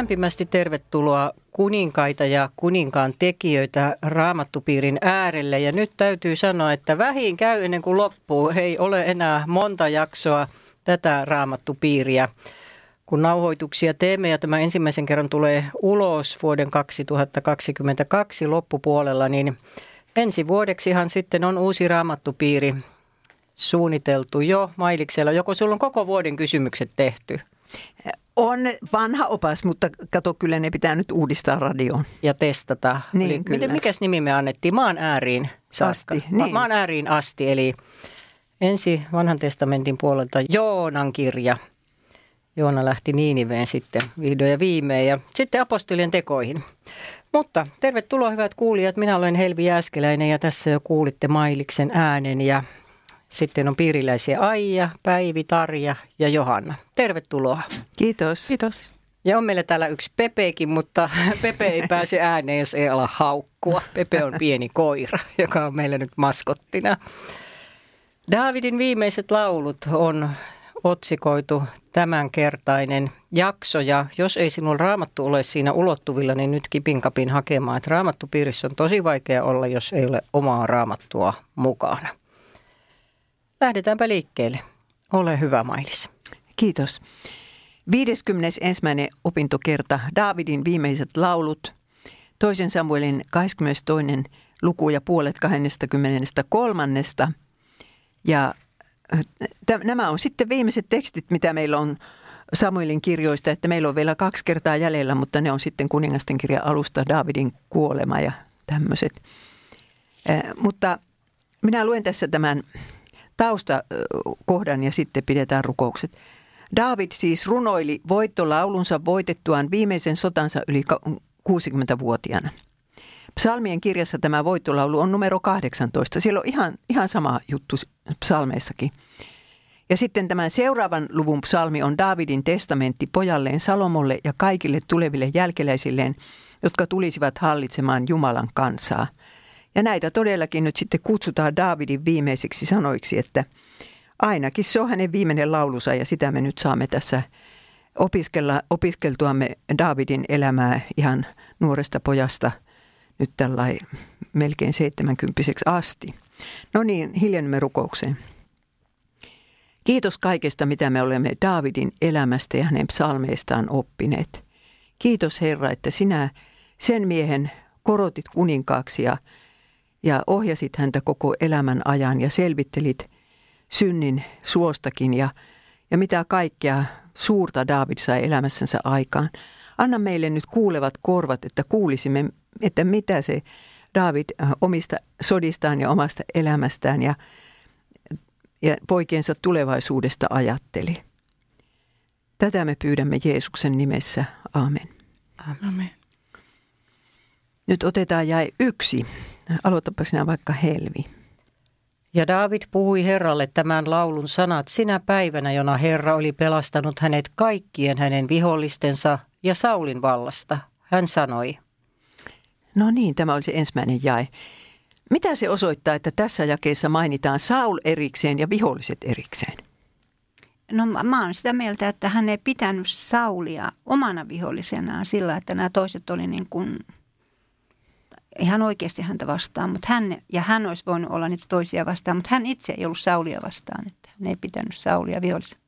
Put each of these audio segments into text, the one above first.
lämpimästi tervetuloa kuninkaita ja kuninkaan tekijöitä Raamattupiirin äärelle. Ja nyt täytyy sanoa, että vähin käy ennen kuin loppuu. Ei ole enää monta jaksoa tätä Raamattupiiriä. Kun nauhoituksia teemme ja tämä ensimmäisen kerran tulee ulos vuoden 2022 loppupuolella, niin ensi vuodeksihan sitten on uusi Raamattupiiri suunniteltu jo Mailiksella. Joko sulla on koko vuoden kysymykset tehty? On vanha opas, mutta kato, kyllä ne pitää nyt uudistaa radioon. Ja testata. Niin, eli, kyllä. Miten, mikäs nimi me annettiin? Maan ääriin saakka. Asti, niin. Maan ääriin asti, eli ensi vanhan testamentin puolelta Joonan kirja. Joona lähti Niiniveen sitten vihdoin ja viimein ja sitten apostolien tekoihin. Mutta tervetuloa hyvät kuulijat, minä olen Helvi Jääskeläinen ja tässä jo kuulitte Mailiksen äänen ja sitten on piiriläisiä Aija, Päivi, Tarja ja Johanna. Tervetuloa. Kiitos. Kiitos. Ja on meillä täällä yksi Pepekin, mutta Pepe ei pääse ääneen, jos ei ala haukkua. Pepe on pieni koira, joka on meillä nyt maskottina. Daavidin viimeiset laulut on otsikoitu tämänkertainen jakso ja jos ei sinulla raamattu ole siinä ulottuvilla, niin nyt kipinkapin hakemaan, että raamattupiirissä on tosi vaikea olla, jos ei ole omaa raamattua mukana. Lähdetäänpä liikkeelle. Ole hyvä Mailis. Kiitos. 51. opintokerta Daavidin viimeiset laulut, toisen Samuelin 22. luku ja puolet 23. Ja äh, tä- nämä on sitten viimeiset tekstit, mitä meillä on Samuelin kirjoista, että meillä on vielä kaksi kertaa jäljellä, mutta ne on sitten kuningasten kirjan alusta Daavidin kuolema ja tämmöiset. Äh, Mutta minä luen tässä tämän taustakohdan ja sitten pidetään rukoukset. David siis runoili voittolaulunsa voitettuaan viimeisen sotansa yli ka- 60-vuotiaana. Psalmien kirjassa tämä voittolaulu on numero 18. Siellä on ihan, ihan sama juttu psalmeissakin. Ja sitten tämän seuraavan luvun psalmi on Davidin testamentti pojalleen Salomolle ja kaikille tuleville jälkeläisilleen, jotka tulisivat hallitsemaan Jumalan kansaa. Ja näitä todellakin nyt sitten kutsutaan Davidin viimeisiksi sanoiksi, että ainakin se on hänen viimeinen laulunsa ja sitä me nyt saamme tässä opiskella, opiskeltuamme Davidin elämää ihan nuoresta pojasta nyt tällainen melkein 70 asti. No niin, hiljennymme rukoukseen. Kiitos kaikesta, mitä me olemme Davidin elämästä ja hänen psalmeistaan oppineet. Kiitos Herra, että sinä sen miehen korotit kuninkaaksi ja, ja ohjasit häntä koko elämän ajan ja selvittelit synnin suostakin ja, ja mitä kaikkea suurta David sai elämässänsä aikaan. Anna meille nyt kuulevat korvat, että kuulisimme, että mitä se David äh, omista sodistaan ja omasta elämästään ja, ja poikiensa tulevaisuudesta ajatteli. Tätä me pyydämme Jeesuksen nimessä. Amen. Amen. Nyt otetaan jäi yksi. Aloitapa sinä vaikka Helvi. Ja David puhui Herralle tämän laulun sanat sinä päivänä, jona Herra oli pelastanut hänet kaikkien hänen vihollistensa ja Saulin vallasta. Hän sanoi, No niin, tämä oli se ensimmäinen jae. Mitä se osoittaa, että tässä jakeessa mainitaan Saul erikseen ja viholliset erikseen? No mä mä oon sitä mieltä, että hän ei pitänyt Saulia omana vihollisenaan sillä, että nämä toiset oli niin kuin ihan oikeasti häntä vastaan, mutta hän, ja hän olisi voinut olla niitä toisia vastaan, mutta hän itse ei ollut Saulia vastaan, että hän ei pitänyt Saulia vihollisena.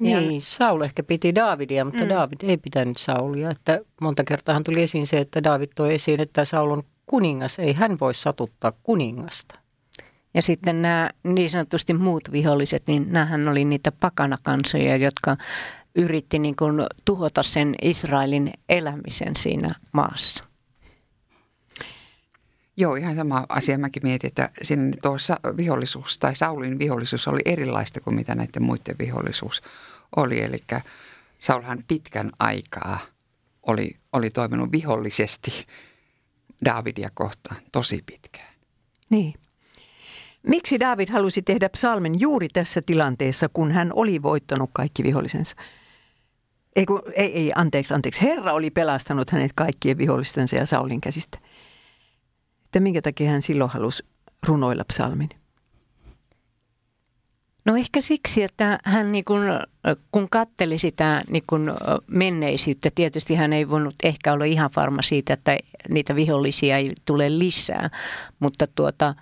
niin Saul ehkä piti Davidia, mutta mm. David ei pitänyt Saulia. Että monta kertaa tuli esiin se, että David toi esiin, että Saul on kuningas, ei hän voi satuttaa kuningasta. Ja sitten nämä niin sanotusti muut viholliset, niin näähän oli niitä pakanakansoja, jotka yritti niin kuin tuhota sen Israelin elämisen siinä maassa. Joo, ihan sama asia mäkin mietin, että siinä tuossa vihollisuus tai Saulin vihollisuus oli erilaista kuin mitä näiden muiden vihollisuus oli. Eli Saulhan pitkän aikaa oli, oli toiminut vihollisesti Davidia kohtaan, tosi pitkään. Niin. Miksi David halusi tehdä psalmin juuri tässä tilanteessa, kun hän oli voittanut kaikki vihollisensa? Ei, kun, ei, ei, anteeksi, anteeksi. Herra oli pelastanut hänet kaikkien vihollistensa ja Saulin käsistä. Että minkä takia hän silloin halusi runoilla psalmin? No ehkä siksi, että hän niin kun, kun katteli sitä niin kun menneisyyttä, tietysti hän ei voinut ehkä olla ihan varma siitä, että niitä vihollisia ei tule lisää, mutta tuota,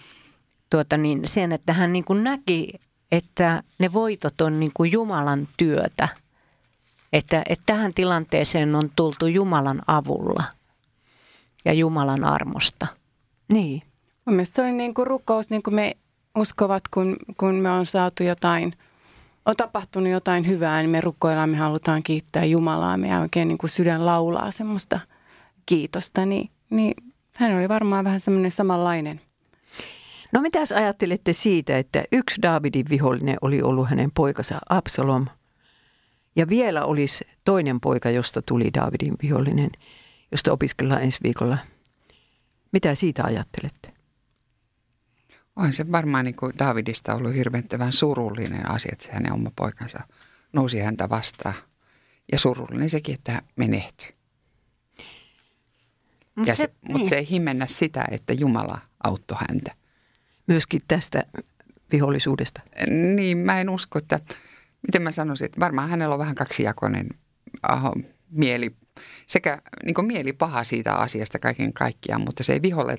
tuota niin sen, että hän niin kun näki, että ne voitot on niin kuin Jumalan työtä, että, että tähän tilanteeseen on tultu Jumalan avulla ja Jumalan armosta. Niin. Mun mielestä se oli niin kuin rukous, niin kuin me uskovat, kun, kun me on saatu jotain, on tapahtunut jotain hyvää, niin me rukoillaan, me halutaan kiittää Jumalaa. Me oikein niin kuin sydän laulaa semmoista kiitosta, niin, niin hän oli varmaan vähän semmoinen samanlainen. No mitäs ajattelette siitä, että yksi Davidin vihollinen oli ollut hänen poikansa Absalom ja vielä olisi toinen poika, josta tuli Davidin vihollinen, josta opiskellaan ensi viikolla. Mitä siitä ajattelette? On se varmaan niin kuin Davidista ollut hirveän surullinen asia, että se hänen oma poikansa nousi häntä vastaan. Ja surullinen sekin, että hän menehtyi. Mut Ja se, se- mutta niin. se ei himennä sitä, että Jumala auttoi häntä. Myöskin tästä vihollisuudesta. Niin, mä en usko, että, miten mä sanoisin, että varmaan hänellä on vähän kaksijakoinen aho, mieli, sekä niin kuin mieli paha siitä asiasta kaiken kaikkiaan, mutta se ei viholle,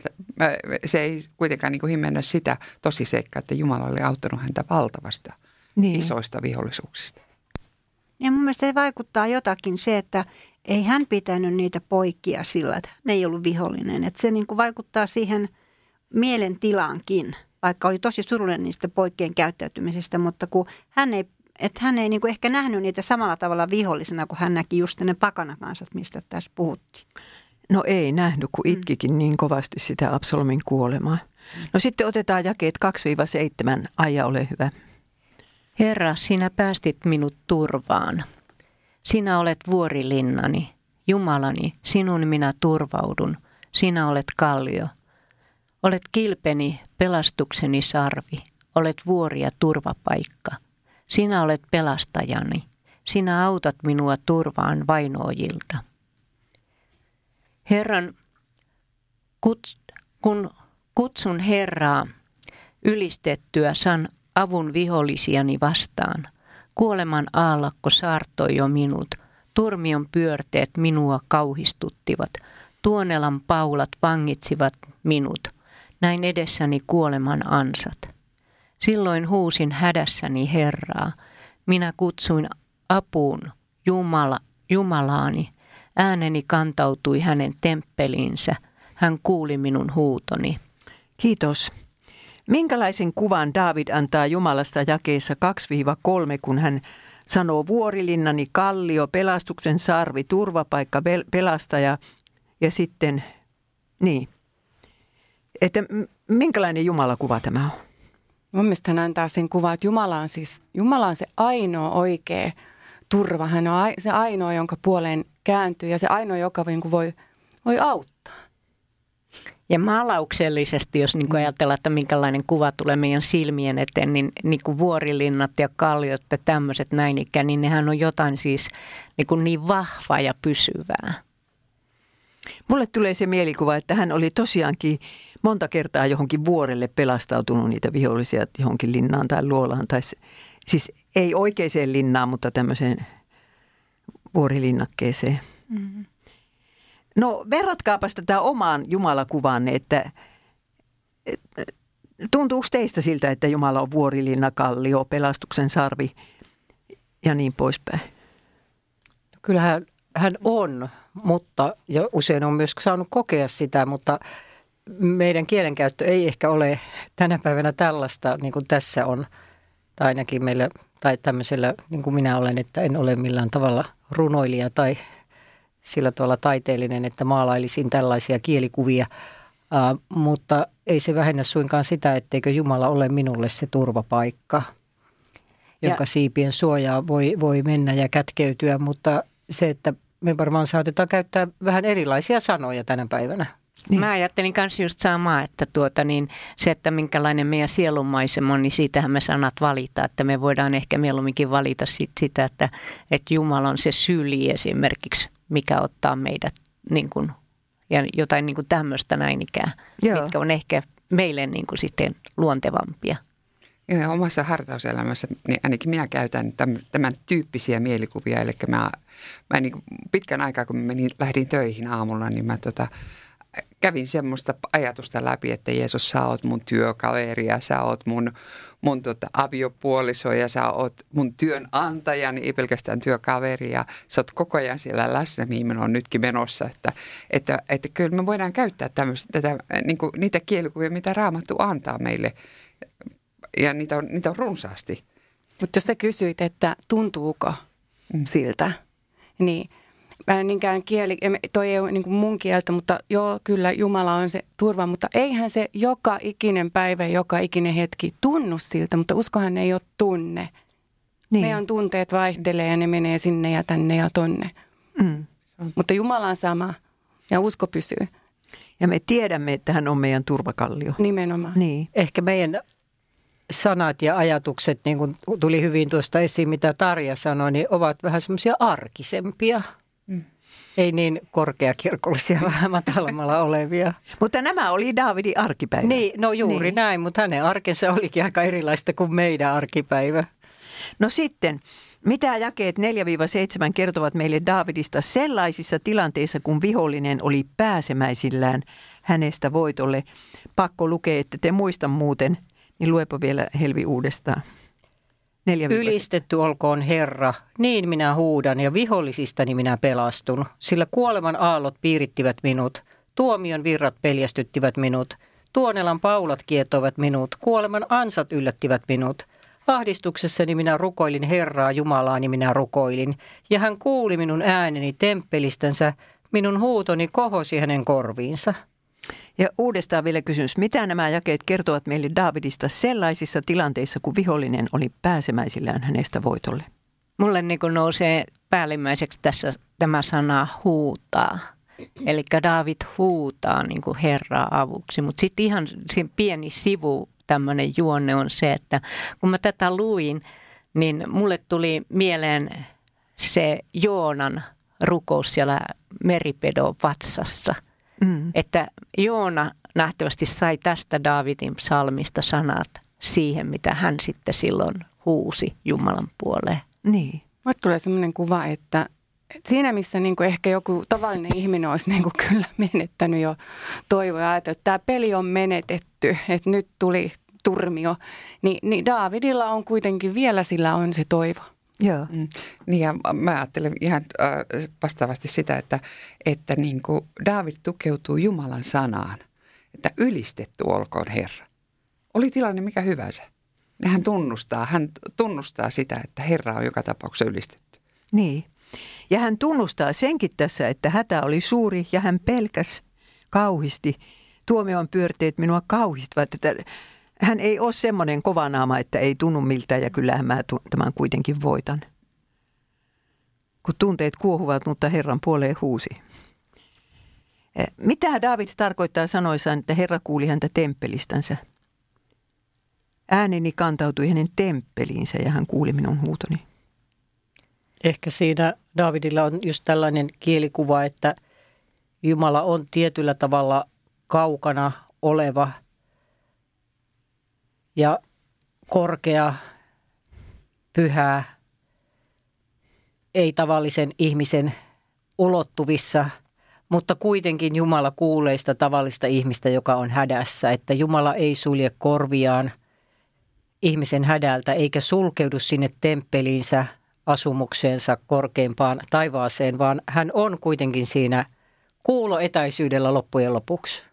se ei kuitenkaan niin kuin himennä sitä tosiseikkaa, että Jumala oli auttanut häntä valtavasta Niin. isoista vihollisuuksista. Ja mun mielestä se vaikuttaa jotakin se, että ei hän pitänyt niitä poikia sillä, että hän ei ollut vihollinen. Että se niin kuin vaikuttaa siihen mielentilaankin, vaikka oli tosi surullinen niistä poikkien käyttäytymisestä, mutta kun hän ei, että hän ei niin kuin ehkä nähnyt niitä samalla tavalla vihollisena, kun hän näki just ne pakanakansat, mistä tässä puhuttiin. No ei nähnyt, kun itkikin niin kovasti sitä Absalomin kuolemaa. No sitten otetaan jakeet 2-7. Aija, ole hyvä. Herra, sinä päästit minut turvaan. Sinä olet vuorilinnani, Jumalani, sinun minä turvaudun. Sinä olet kallio. Olet kilpeni, pelastukseni sarvi. Olet vuori ja turvapaikka. Sinä olet pelastajani. Sinä autat minua turvaan vainoojilta. Herran, kun kutsun Herraa ylistettyä, san avun vihollisiani vastaan. Kuoleman aallakko saartoi jo minut. Turmion pyörteet minua kauhistuttivat. Tuonelan paulat vangitsivat minut. Näin edessäni kuoleman ansat. Silloin huusin hädässäni Herraa. Minä kutsuin apuun Jumala, Jumalaani. Ääneni kantautui hänen temppeliinsä. Hän kuuli minun huutoni. Kiitos. Minkälaisen kuvan David antaa Jumalasta jakeessa 2-3, kun hän sanoo vuorilinnani kallio, pelastuksen sarvi, turvapaikka, pel- pelastaja ja sitten, niin. Että minkälainen Jumalakuva tämä on? Mun mielestä hän antaa sen kuvan, että Jumala on siis, Jumala on se ainoa oikea turva. Hän on se ainoa, jonka puoleen kääntyy ja se ainoa, joka niin kuin voi, voi auttaa. Ja maalauksellisesti, jos niin kuin ajatellaan, että minkälainen kuva tulee meidän silmien eteen, niin, niin kuin vuorilinnat ja kalliot ja tämmöiset näin ikään, niin nehän on jotain siis niin, kuin niin vahvaa ja pysyvää. Mulle tulee se mielikuva, että hän oli tosiaankin monta kertaa johonkin vuorelle pelastautunut niitä vihollisia johonkin linnaan tai luolaan. Tai siis ei oikeaan linnaan, mutta tämmöiseen vuorilinnakkeeseen. Mm-hmm. No verratkaapas tätä omaan Jumalakuvaanne, että että tuntuuko teistä siltä, että Jumala on vuorilinna, kallio, pelastuksen sarvi ja niin poispäin? Kyllähän hän on, mutta ja usein on myös saanut kokea sitä, mutta meidän kielenkäyttö ei ehkä ole tänä päivänä tällaista, niin kuin tässä on, tai ainakin meillä, tai tämmöisellä, niin kuin minä olen, että en ole millään tavalla runoilija tai sillä tavalla taiteellinen, että maalailisin tällaisia kielikuvia, uh, mutta ei se vähennä suinkaan sitä, etteikö Jumala ole minulle se turvapaikka, jonka Ja- siipien suojaa voi, voi mennä ja kätkeytyä, mutta se, että me varmaan saatetaan käyttää vähän erilaisia sanoja tänä päivänä. Niin. Mä ajattelin myös just samaa, että tuota, niin se, että minkälainen meidän sielunmaisema on, niin siitähän me sanat valita, että me voidaan ehkä mieluumminkin valita sit sitä, että, että Jumala on se syli esimerkiksi, mikä ottaa meidät niin kuin, ja jotain niin kuin tämmöistä näin ikään, Joo. mitkä on ehkä meille niin kuin sitten luontevampia. Ja omassa hartauselämässä niin ainakin minä käytän tämän, tämän tyyppisiä mielikuvia. Eli mä, mä niin pitkän aikaa, kun menin, lähdin töihin aamulla, niin mä tota, kävin semmoista ajatusta läpi, että Jeesus, sä oot mun työkaveri ja sä oot mun, mun tota, aviopuoliso ja sä oot mun työnantaja, niin ei pelkästään työkaveri ja sä oot koko ajan siellä läsnä, mihin mä oon nytkin menossa. Että, että, että kyllä me voidaan käyttää tämmöistä, tätä, niin kuin, niitä kielikuvia, mitä Raamattu antaa meille ja niitä on, niitä on runsaasti. Mutta jos sä kysyit, että tuntuuko mm. siltä, niin – mä en niinkään kieli, toi ei ole niin kuin mun kieltä, mutta joo, kyllä Jumala on se turva, mutta eihän se joka ikinen päivä, joka ikinen hetki tunnu siltä, mutta uskohan ei ole tunne. Niin. Meidän tunteet vaihtelee ja ne menee sinne ja tänne ja tonne. Mm. Mutta Jumala on sama ja usko pysyy. Ja me tiedämme, että hän on meidän turvakallio. Nimenomaan. Niin. Ehkä meidän sanat ja ajatukset, niin kuin tuli hyvin tuosta esiin, mitä Tarja sanoi, niin ovat vähän semmoisia arkisempia. Ei niin korkeakirkollisia, vähän matalammalla olevia. Mutta nämä oli Daavidin arkipäivä. Niin, no juuri niin. näin, mutta hänen arkensa olikin aika erilaista kuin meidän arkipäivä. No sitten, mitä jakeet 4-7 kertovat meille Daavidista sellaisissa tilanteissa, kun vihollinen oli pääsemäisillään hänestä voitolle? Pakko lukea, että te muista muuten, niin luepa vielä Helvi uudestaan. Ylistetty olkoon Herra, niin minä huudan ja vihollisistani minä pelastun, sillä kuoleman aallot piirittivät minut, tuomion virrat peljästyttivät minut, tuonelan paulat kietoivat minut, kuoleman ansat yllättivät minut. Ahdistuksessani minä rukoilin Herraa Jumalaani minä rukoilin, ja hän kuuli minun ääneni temppelistänsä, minun huutoni kohosi hänen korviinsa. Ja uudestaan vielä kysymys, mitä nämä jakeet kertovat meille Davidista sellaisissa tilanteissa, kun vihollinen oli pääsemäisillään hänestä voitolle? Mulle niin kuin nousee päällimmäiseksi tässä tämä sana huutaa. Eli David huutaa niin kuin Herraa avuksi, mutta sitten ihan pieni sivu tämmöinen juonne on se, että kun mä tätä luin, niin mulle tuli mieleen se Joonan rukous siellä meripedon vatsassa – Mm. Että Joona nähtävästi sai tästä Daavidin psalmista sanat siihen, mitä hän sitten silloin huusi Jumalan puoleen. Niin. Mulle tulee sellainen kuva, että, että siinä missä niin kuin ehkä joku tavallinen ihminen olisi niin kuin kyllä menettänyt jo toivoa, että tämä peli on menetetty, että nyt tuli turmio, niin, niin Daavidilla on kuitenkin vielä sillä on se toivo. Joo. Mm. Niin ja mä ajattelen ihan äh, vastaavasti sitä, että, että niin kuin David tukeutuu Jumalan sanaan, että ylistetty olkoon Herra. Oli tilanne mikä hyvänsä. Hän tunnustaa, hän tunnustaa sitä, että Herra on joka tapauksessa ylistetty. Niin. Ja hän tunnustaa senkin tässä, että hätä oli suuri ja hän pelkäs kauhisti. Tuomion pyörteet minua kauhistavat. Että hän ei ole semmoinen kova naama, että ei tunnu miltä ja kyllähän mä tämän kuitenkin voitan. Kun tunteet kuohuvat, mutta Herran puoleen huusi. Eh, mitä David tarkoittaa sanoissaan, että Herra kuuli häntä temppelistänsä? Ääneni kantautui hänen temppeliinsä ja hän kuuli minun huutoni. Ehkä siinä Davidilla on just tällainen kielikuva, että Jumala on tietyllä tavalla kaukana oleva – ja korkea, pyhä, ei tavallisen ihmisen ulottuvissa, mutta kuitenkin Jumala kuulee sitä tavallista ihmistä, joka on hädässä, että Jumala ei sulje korviaan ihmisen hädältä eikä sulkeudu sinne temppeliinsä asumukseensa korkeimpaan taivaaseen, vaan hän on kuitenkin siinä kuuloetäisyydellä loppujen lopuksi.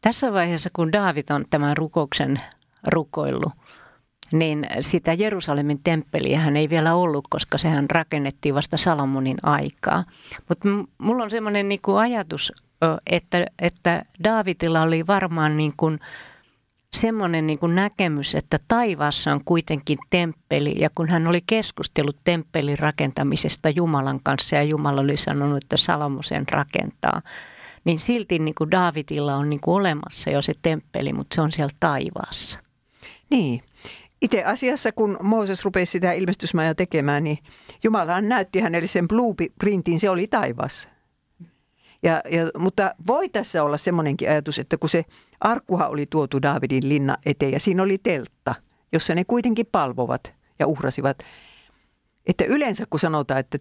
Tässä vaiheessa, kun Daavid on tämän rukouksen rukoillut, niin sitä Jerusalemin temppeliä hän ei vielä ollut, koska sehän rakennettiin vasta Salomonin aikaa. Mutta mulla on semmoinen niinku ajatus, että, että Daavidilla oli varmaan niin kuin semmoinen niin kuin näkemys, että taivaassa on kuitenkin temppeli. Ja kun hän oli keskustellut temppelin rakentamisesta Jumalan kanssa ja Jumala oli sanonut, että Salomo sen rakentaa, niin silti niin kuin on niin kuin olemassa jo se temppeli, mutta se on siellä taivaassa. Niin. Itse asiassa, kun Mooses rupesi sitä ilmestysmaja tekemään, niin Jumala näytti hänelle sen blueprintin, se oli taivassa. Ja, ja, mutta voi tässä olla semmoinenkin ajatus, että kun se arkkuha oli tuotu Daavidin linna eteen ja siinä oli teltta jossa ne kuitenkin palvovat ja uhrasivat. Että yleensä kun sanotaan, että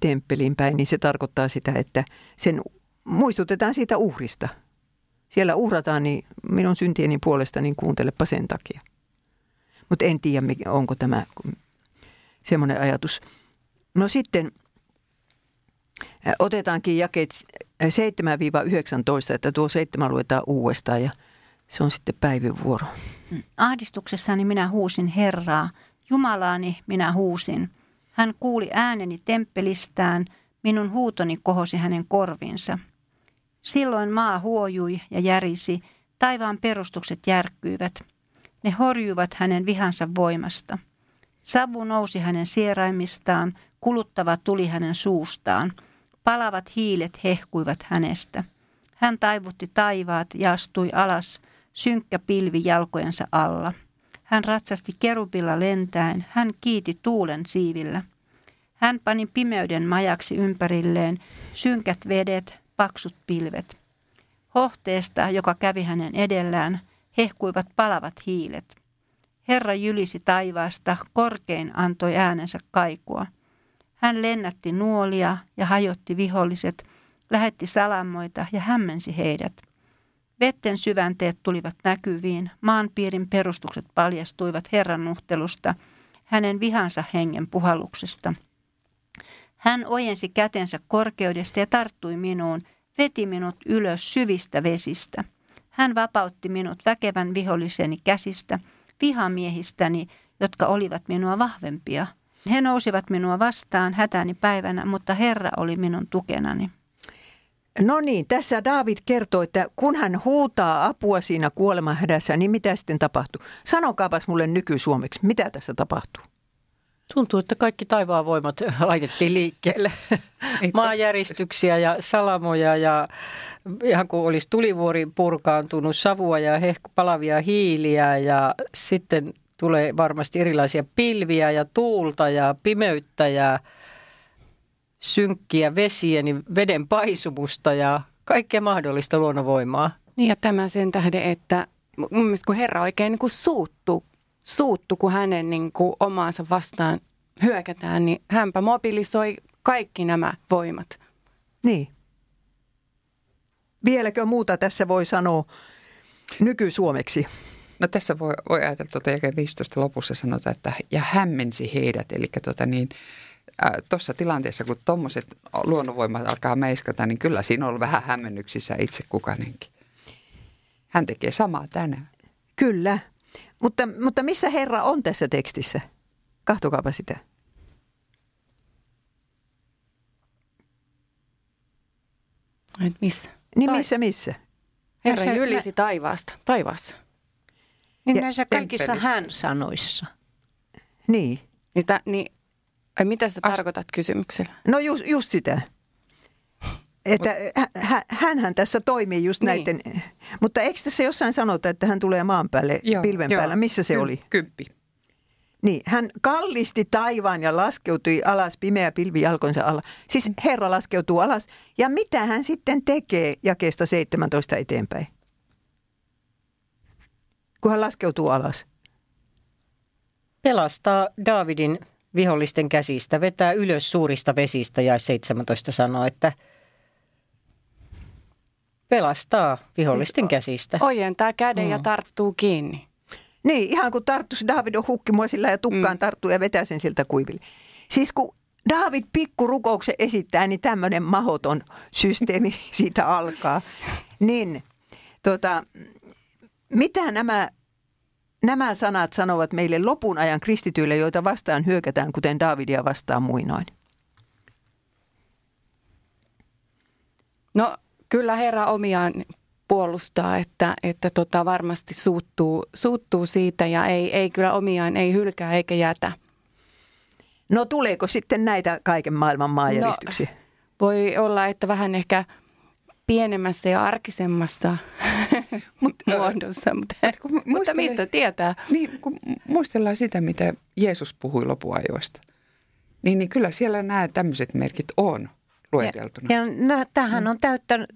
temppeliin päin, niin se tarkoittaa sitä, että sen muistutetaan siitä uhrista. Siellä uhrataan niin minun syntieni puolesta, niin kuuntelepa sen takia. Mutta en tiedä, onko tämä semmoinen ajatus. No sitten otetaankin jakeet 7-19, että tuo seitsemän luetaan uudestaan ja se on sitten päivän vuoro. Mm. Ahdistuksessani minä huusin Herraa, Jumalaani minä huusin. Hän kuuli ääneni temppelistään, minun huutoni kohosi hänen korvinsa. Silloin maa huojui ja järisi, taivaan perustukset järkkyivät. Ne horjuivat hänen vihansa voimasta. Savu nousi hänen sieraimistaan, kuluttava tuli hänen suustaan. Palavat hiilet hehkuivat hänestä. Hän taivutti taivaat ja astui alas, synkkä pilvi jalkojensa alla. Hän ratsasti kerubilla lentäen, hän kiiti tuulen siivillä. Hän pani pimeyden majaksi ympärilleen, synkät vedet, paksut pilvet. Hohteesta, joka kävi hänen edellään, hehkuivat palavat hiilet. Herra jylisi taivaasta, korkein antoi äänensä kaikua. Hän lennätti nuolia ja hajotti viholliset, lähetti salamoita ja hämmensi heidät. Vetten syvänteet tulivat näkyviin, maanpiirin perustukset paljastuivat Herran nuhtelusta, hänen vihansa hengen puhalluksesta. Hän ojensi kätensä korkeudesta ja tarttui minuun, veti minut ylös syvistä vesistä. Hän vapautti minut väkevän viholliseni käsistä, vihamiehistäni, jotka olivat minua vahvempia. He nousivat minua vastaan hätäni päivänä, mutta Herra oli minun tukenani. No niin, tässä David kertoo, että kun hän huutaa apua siinä kuolemahädässä, niin mitä sitten tapahtuu? Sanokaapas mulle nykysuomeksi, mitä tässä tapahtuu? Tuntuu, että kaikki taivaan voimat laitettiin liikkeelle. Maajäristyksiä ja salamoja ja ihan kuin olisi tulivuori purkaantunut, savua ja hehku, palavia hiiliä ja sitten tulee varmasti erilaisia pilviä ja tuulta ja pimeyttä ja synkkiä vesiä, niin veden paisumusta ja kaikkea mahdollista luonnonvoimaa. Niin ja tämä sen tähden, että mun mielestä kun Herra oikein niin kuin suuttu, suuttu, kun hänen niin kuin omaansa vastaan hyökätään, niin hänpä mobilisoi kaikki nämä voimat. Niin. Vieläkö muuta tässä voi sanoa nykysuomeksi? No tässä voi, voi ajatella tuota 15 lopussa sanota, että ja hämmensi heidät. Eli tuota niin, tuossa tilanteessa, kun tuommoiset luonnonvoimat alkaa meiskata, niin kyllä siinä on vähän hämmennyksissä itse kukainenkin. Hän tekee samaa tänään. Kyllä, mutta, mutta missä Herra on tässä tekstissä? Kahtokaapa sitä. Et missä? Niin missä, missä? Herra jylisi taivaasta, taivaassa. Niin näissä kaikissa hän-sanoissa. Niin. Niin, ta, niin Ai mitä sä Ast- tarkoitat kysymyksellä? No just, just sitä. Että hän, hän tässä toimii just niin. näiden, mutta eikö tässä jossain sanota, että hän tulee maan päälle, Joo. pilven Joo. päällä? Missä se Ky- oli? Kymppi. Niin, hän kallisti taivaan ja laskeutui alas pimeä pilvi jalkonsa alla. Siis Herra laskeutuu alas. Ja mitä hän sitten tekee jakeesta 17 eteenpäin? Kun hän laskeutuu alas. Pelastaa Davidin vihollisten käsistä, vetää ylös suurista vesistä ja 17 sanoo, että pelastaa vihollisten siis käsistä. Ojentaa käden mm. ja tarttuu kiinni. Niin, ihan kuin tarttuisi David on hukkimua sillä ja tukkaan mm. tarttuu ja vetää sen siltä kuiville. Siis kun David pikkurukouksen esittää, niin tämmöinen mahoton systeemi siitä alkaa. Niin, tota, mitä nämä Nämä sanat sanovat meille lopun ajan kristityille, joita vastaan hyökätään, kuten Davidia vastaan muinoin. No kyllä Herra omiaan puolustaa, että, että tota varmasti suuttuu, suuttuu siitä ja ei, ei kyllä omiaan, ei hylkää eikä jätä. No tuleeko sitten näitä kaiken maailman maanjäristyksiä? No, voi olla, että vähän ehkä – pienemmässä ja arkisemmassa Mut, muodossa, mutta, mutta, mutta mistä tietää? Niin, kun muistellaan sitä, mitä Jeesus puhui lopuajoista, niin, niin kyllä siellä nämä tämmöiset merkit on lueteltuna. Ja, ja tähän mm. on täyttä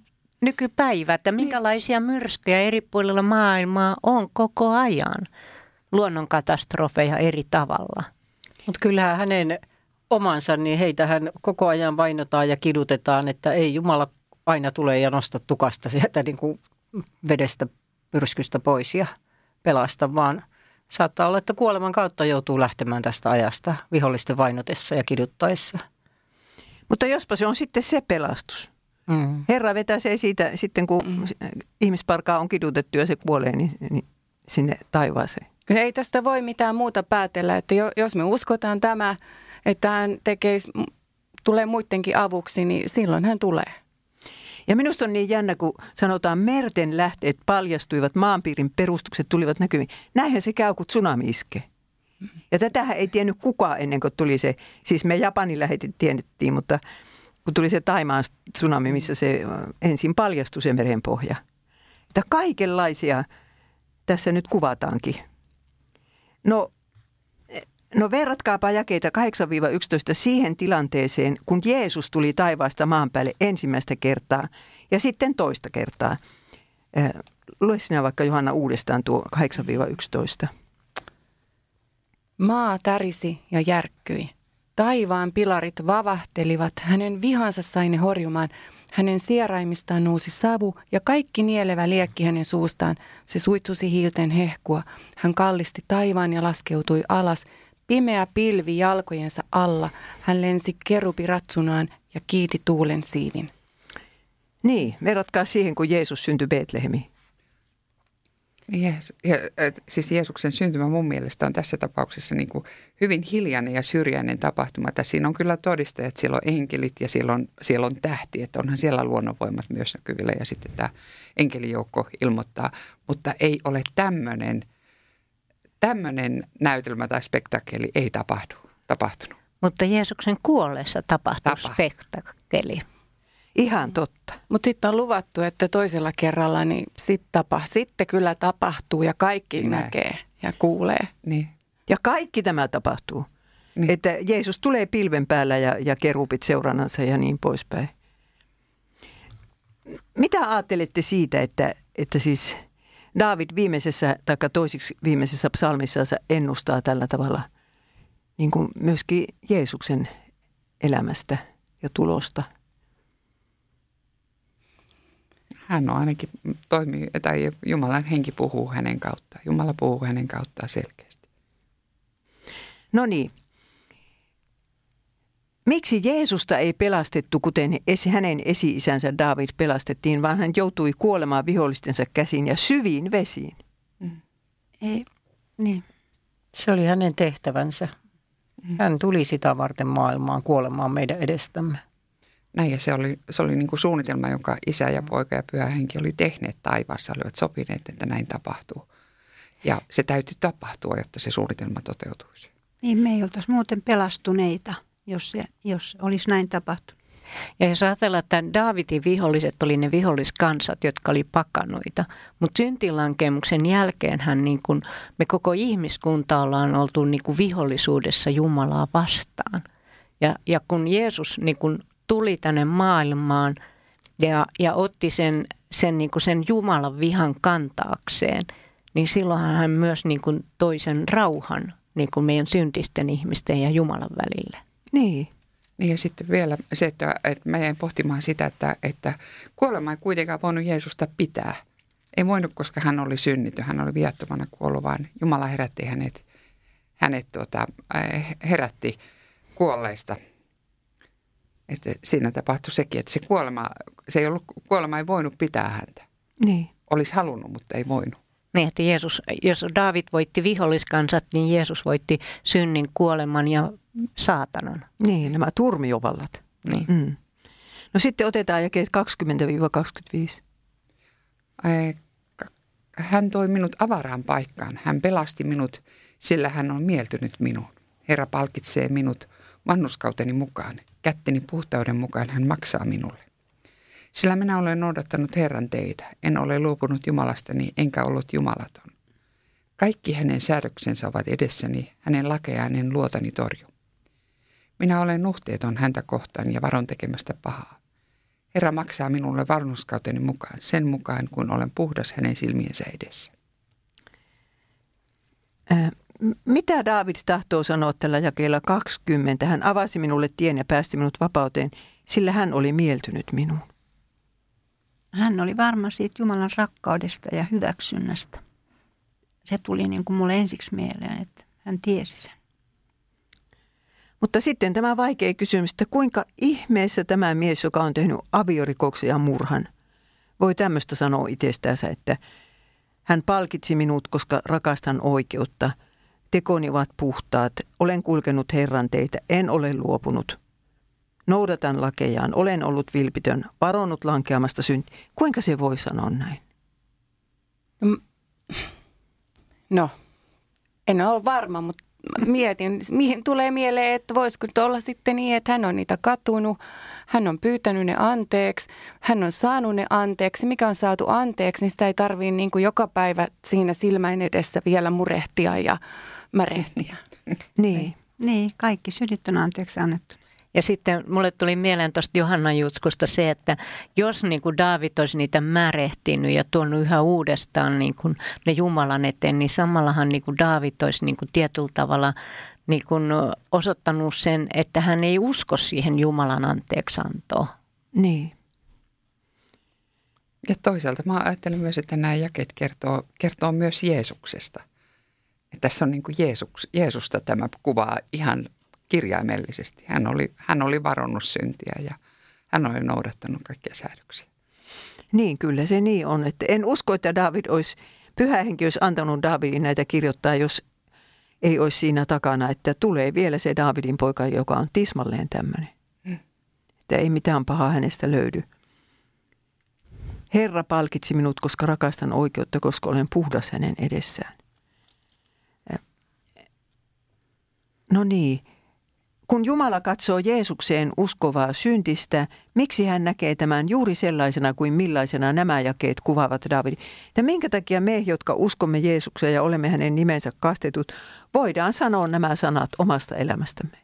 nykypäivä, että niin. minkälaisia myrskyjä eri puolilla maailmaa on koko ajan. luonnonkatastrofeja eri tavalla. Mutta kyllähän hänen omansa, niin heitähän koko ajan vainotaan ja kidutetaan, että ei Jumala aina tule ja nosta tukasta sieltä niin kuin vedestä myrskystä pois ja pelasta, vaan saattaa olla, että kuoleman kautta joutuu lähtemään tästä ajasta vihollisten vainotessa ja kiduttaessa. Mutta jospa se on sitten se pelastus. Mm. Herra vetäisee siitä sitten, kun mm. ihmisparkaa on kidutettu ja se kuolee, niin, niin sinne taivaaseen. Ei tästä voi mitään muuta päätellä, että jos me uskotaan tämä, että hän tekee, tulee muidenkin avuksi, niin silloin hän tulee. Ja minusta on niin jännä, kun sanotaan merten lähteet paljastuivat, maanpiirin perustukset tulivat näkyviin. Näinhän se käy, kun tsunami iskee. Ja tätähän ei tiennyt kukaan ennen kuin tuli se, siis me Japanin lähetit tiedettiin, mutta kun tuli se Taimaan tsunami, missä se ensin paljastui se merenpohja. Että kaikenlaisia tässä nyt kuvataankin. No, no verratkaapa jakeita 8-11 siihen tilanteeseen, kun Jeesus tuli taivaasta maan päälle ensimmäistä kertaa ja sitten toista kertaa. Lue sinä vaikka Johanna uudestaan tuo 8-11. Maa tärisi ja järkkyi. Taivaan pilarit vavahtelivat, hänen vihansa sai ne horjumaan. Hänen sieraimistaan nousi savu ja kaikki nielevä liekki hänen suustaan. Se suitsusi hiilten hehkua. Hän kallisti taivaan ja laskeutui alas. Pimeä pilvi jalkojensa alla. Hän lensi kerupi ratsunaan ja kiiti tuulen siivin. Niin, verratkaa siihen, kun Jeesus syntyi Betlehemiin. Jees, ja, siis Jeesuksen syntymä mun mielestä on tässä tapauksessa niin kuin hyvin hiljainen ja syrjäinen tapahtuma. Tässä siinä on kyllä todiste, että siellä on enkelit ja siellä on, siellä on tähti, että onhan siellä luonnonvoimat myös näkyvillä ja sitten tämä enkelijoukko ilmoittaa. Mutta ei ole tämmöinen, tämmöinen näytelmä tai spektakeli ei tapahdu, tapahtunut. Mutta Jeesuksen kuolleessa tapahtuu Tapa. spektakeli. Ihan totta. Mutta sitten on luvattu, että toisella kerralla niin sit tapa, sitten kyllä tapahtuu ja kaikki Näin. näkee ja kuulee. Niin. Ja kaikki tämä tapahtuu. Niin. Että Jeesus tulee pilven päällä ja, ja kerupit seurannansa ja niin poispäin. Mitä ajattelette siitä, että, että siis David viimeisessä tai toisiksi viimeisessä psalmissansa ennustaa tällä tavalla niin kuin myöskin Jeesuksen elämästä ja tulosta – hän on ainakin toimii, tai Jumalan henki puhuu hänen kauttaan. Jumala puhuu hänen kauttaan selkeästi. No niin. Miksi Jeesusta ei pelastettu, kuten hänen esi-isänsä David pelastettiin, vaan hän joutui kuolemaan vihollistensa käsiin ja syviin vesiin? Mm. Ei, niin. Se oli hänen tehtävänsä. Mm. Hän tuli sitä varten maailmaan kuolemaan meidän edestämme. Näin ja se oli, se oli niin kuin suunnitelma, jonka isä ja poika ja pyhä henki oli tehneet taivaassa, olivat sopineet, että näin tapahtuu. Ja se täytyy tapahtua, jotta se suunnitelma toteutuisi. Niin me ei oltaisi muuten pelastuneita, jos, se, jos olisi näin tapahtunut. Ja jos ajatellaan, että Daavidin viholliset oli ne viholliskansat, jotka oli pakanoita, mutta syntilankemuksen jälkeen niin kun me koko ihmiskunta ollaan oltu niin kun vihollisuudessa Jumalaa vastaan. Ja, ja kun Jeesus niin kun tuli tänne maailmaan ja, ja otti sen, sen, niin kuin sen Jumalan vihan kantaakseen, niin silloin hän myös niin kuin toi sen rauhan niin kuin meidän syntisten ihmisten ja Jumalan välille. Niin. Niin ja sitten vielä se, että, että mä jäin pohtimaan sitä, että, että kuolema ei kuitenkaan voinut Jeesusta pitää. Ei voinut, koska hän oli synnitty, hän oli viattomana kuollut, vaan Jumala herätti hänet, hänet tuota, äh, herätti kuolleista – että siinä tapahtui sekin, että se kuolema, se ei ollut, kuolema ei voinut pitää häntä. Niin. Olisi halunnut, mutta ei voinut. Niin, että Jeesus, jos David voitti viholliskansat, niin Jeesus voitti synnin, kuoleman ja saatanan. Niin, nämä turmiovallat. Niin. Mm. No sitten otetaan jakeet 20-25. Hän toi minut avaraan paikkaan. Hän pelasti minut, sillä hän on mieltynyt minuun. Herra palkitsee minut vannuskauteni mukaan. Kätteni puhtauden mukaan hän maksaa minulle. Sillä minä olen noudattanut Herran teitä. En ole luopunut Jumalastani, enkä ollut jumalaton. Kaikki hänen säädöksensä ovat edessäni, hänen lakejaan en luotani torju. Minä olen nuhteeton häntä kohtaan ja varon tekemästä pahaa. Herra maksaa minulle varmuskauteni mukaan, sen mukaan kun olen puhdas hänen silmiensä edessä. Mitä David tahtoo sanoa tällä jakeella 20? Hän avasi minulle tien ja päästi minut vapauteen, sillä hän oli mieltynyt minuun. Hän oli varma siitä Jumalan rakkaudesta ja hyväksynnästä. Se tuli niin kuin mulle ensiksi mieleen, että hän tiesi sen. Mutta sitten tämä vaikea kysymys, että kuinka ihmeessä tämä mies, joka on tehnyt aviorikoksen ja murhan, voi tämmöistä sanoa itsestänsä, että hän palkitsi minut, koska rakastan oikeutta. Tekoni ovat puhtaat. Olen kulkenut Herran teitä. En ole luopunut. Noudatan lakejaan. Olen ollut vilpitön. Varonut lankeamasta synti. Kuinka se voi sanoa näin? No, en ole varma, mutta mietin, mihin tulee mieleen, että voisiko olla sitten niin, että hän on niitä katunut, hän on pyytänyt ne anteeksi, hän on saanut ne anteeksi. Mikä on saatu anteeksi, niin sitä ei tarvitse niin joka päivä siinä silmäin edessä vielä murehtia ja märehtiä. niin. Niin, kaikki synnyt on anteeksi annettu. Ja sitten mulle tuli mieleen tuosta Johanna Jutskusta se, että jos niin kuin Daavid olisi niitä märehtinyt ja tuonut yhä uudestaan niin kuin ne Jumalan eteen, niin samallahan niin kuin Daavid olisi niin kuin tietyllä tavalla niin kuin osoittanut sen, että hän ei usko siihen Jumalan anteeksantoon. Niin. Ja toisaalta mä ajattelen myös, että nämä jakeet kertoo, kertoo myös Jeesuksesta. Että tässä on niin kuin Jeesus, Jeesusta tämä kuvaa ihan kirjaimellisesti. Hän oli, hän oli varonnut syntiä ja hän oli noudattanut kaikkia säädöksiä. Niin, kyllä se niin on. Että en usko, että David olisi, pyhä henki olisi antanut Davidin näitä kirjoittaa, jos ei olisi siinä takana, että tulee vielä se Davidin poika, joka on tismalleen tämmöinen. Hmm. Että ei mitään pahaa hänestä löydy. Herra palkitsi minut, koska rakastan oikeutta, koska olen puhdas hänen edessään. No niin, kun Jumala katsoo Jeesukseen uskovaa syntistä, miksi hän näkee tämän juuri sellaisena kuin millaisena nämä jakeet kuvaavat David? Ja minkä takia me, jotka uskomme Jeesukseen ja olemme hänen nimensä kastetut, voidaan sanoa nämä sanat omasta elämästämme?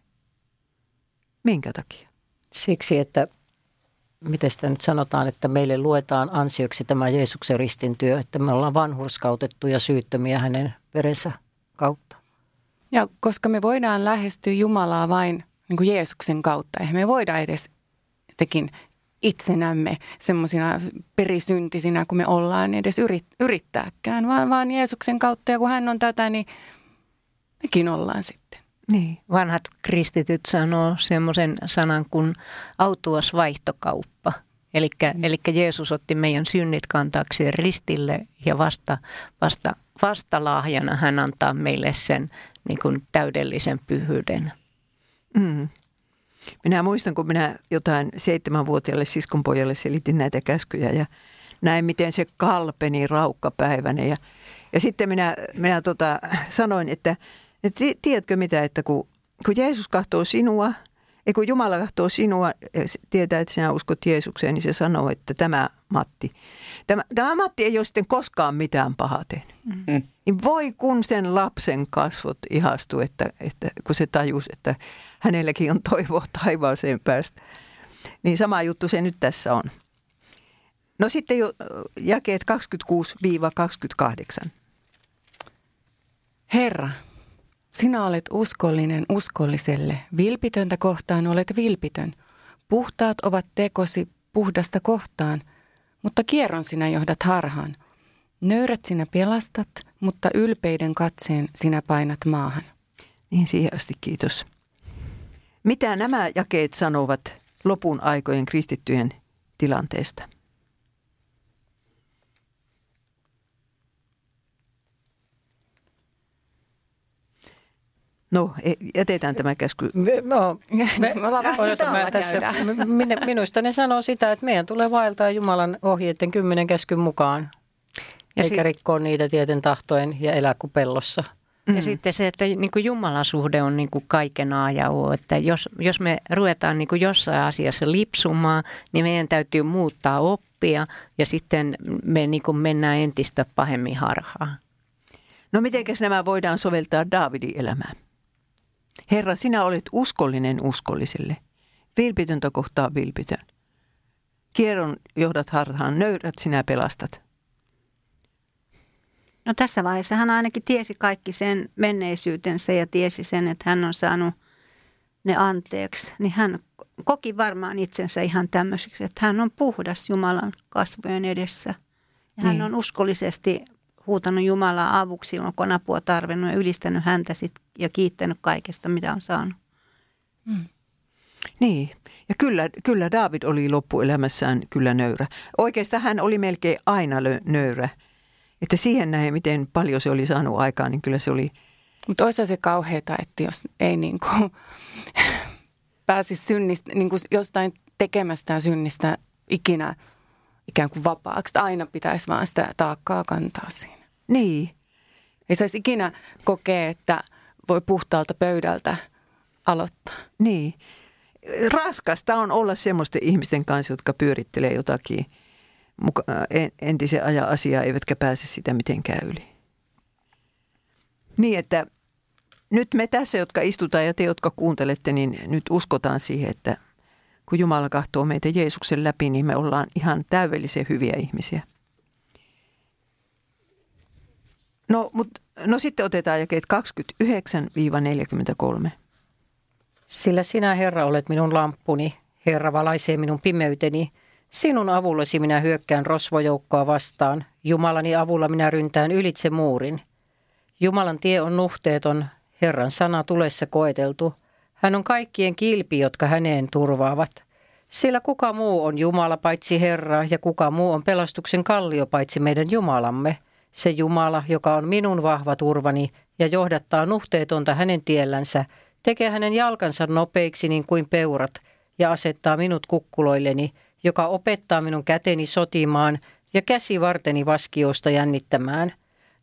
Minkä takia? Siksi, että miten sitä nyt sanotaan, että meille luetaan ansioksi tämä Jeesuksen ristin työ, että me ollaan vanhurskautettuja syyttömiä hänen verensä kautta. Ja koska me voidaan lähestyä Jumalaa vain niin kuin Jeesuksen kautta, eihän me voida edes tekin itsenämme semmoisina perisyntisinä kuin me ollaan niin edes yrit, yrittääkään, vaan, vaan Jeesuksen kautta. Ja kun hän on tätä, niin mekin ollaan sitten. Niin. Vanhat kristityt sanoo semmoisen sanan kuin autuas vaihtokauppa. Eli mm. Jeesus otti meidän synnit kantaakseen ristille ja vasta, vasta, vasta lahjana hän antaa meille sen niin kuin täydellisen pyhyyden. Mm. Minä muistan, kun minä jotain seitsemänvuotiaalle siskonpojalle selitin näitä käskyjä ja näin, miten se kalpeni raukkapäivänä. Ja, ja sitten minä, minä tota, sanoin, että, että tiedätkö mitä, että kun, kun Jeesus katsoo sinua – ja kun Jumala katsoo sinua ja tietää, että sinä uskot Jeesukseen, niin se sanoo, että tämä Matti, tämä, tämä Matti ei ole sitten koskaan mitään pahaa tehnyt. Mm. Niin voi kun sen lapsen kasvot ihastu, että, että kun se tajus, että hänelläkin on toivoa taivaaseen päästä. Niin sama juttu se nyt tässä on. No sitten jo jakeet 26-28. Herra, sinä olet uskollinen uskolliselle, vilpitöntä kohtaan olet vilpitön. Puhtaat ovat tekosi puhdasta kohtaan, mutta kierron sinä johdat harhaan. Nöyrät sinä pelastat, mutta ylpeiden katseen sinä painat maahan. Niin siihen kiitos. Mitä nämä jakeet sanovat lopun aikojen kristittyjen tilanteesta? No, e, jätetään tämä käsky. No, me, me ollaan tässä. Minusta ne sanoo sitä, että meidän tulee vaeltaa Jumalan ohjeiden kymmenen käskyn mukaan. Ja eikä sit... rikkoa niitä tieten tahtoen ja elää kuin pellossa. Ja mm. sitten se, että niin kuin Jumalan suhde on niin kuin kaiken A ja O. Että jos, jos me ruvetaan niin kuin jossain asiassa lipsumaan, niin meidän täytyy muuttaa oppia ja sitten me niin kuin mennään entistä pahemmin harhaan. No mitenkäs nämä voidaan soveltaa Daavidin elämään? Herra, sinä olet uskollinen uskolliselle. Vilpitöntä kohtaa vilpitön. Kierron johdat harhaan, nöyrät sinä pelastat. No tässä vaiheessa hän ainakin tiesi kaikki sen menneisyytensä ja tiesi sen, että hän on saanut ne anteeksi. Niin hän koki varmaan itsensä ihan tämmöiseksi, että hän on puhdas Jumalan kasvojen edessä. Ja hän Niin. on uskollisesti huutanut Jumalaa avuksi silloin, kun on apua tarvinnut ja ylistänyt häntä sit ja kiittänyt kaikesta, mitä on saanut. Niin. Ja kyllä, kyllä David oli loppuelämässään kyllä nöyrä. Oikeastaan hän oli melkein aina lö- nöyrä. Että siihen nähden, miten paljon se oli saanut aikaan, niin kyllä se oli, Mutta olisi se kauheata, että jos ei niin kuin pääsisi synnistä, niin kuin jostain tekemästään synnistä ikinä ikään kuin vapaaksi. Aina pitäisi vaan sitä taakkaa kantaa siinä. Niin, Ei saisi ikinä kokea, että voi puhtaalta pöydältä aloittaa. niin. Raskasta on olla semmoisten ihmisten kanssa, jotka pyörittelee jotakin muka, en- entisen ajan asiaa, eivätkä pääse sitä mitenkään yli. Niin, että nyt me tässä, jotka istutaan ja te, jotka kuuntelette, niin nyt uskotaan siihen, että kun Jumala katsoo meitä Jeesuksen läpi, niin me ollaan ihan täydellisen hyviä ihmisiä. No, mut, no sitten otetaan jakeet 29-43. Sillä sinä, Herra, olet minun lamppuni. Herra valaisee minun pimeyteni. Sinun avullasi minä hyökkään rosvojoukkoa vastaan. Jumalani avulla minä ryntään ylitse muurin. Jumalan tie on nuhteeton, Herran sana tulessa koeteltu. Hän on kaikkien kilpi, jotka häneen turvaavat. Sillä kuka muu on Jumala paitsi Herra ja kuka muu on pelastuksen kallio paitsi meidän Jumalamme. Se Jumala, joka on minun vahva turvani ja johdattaa nuhteetonta hänen tiellänsä, tekee hänen jalkansa nopeiksi niin kuin peurat ja asettaa minut kukkuloilleni, joka opettaa minun käteni sotimaan ja käsi varteni vaskiosta jännittämään.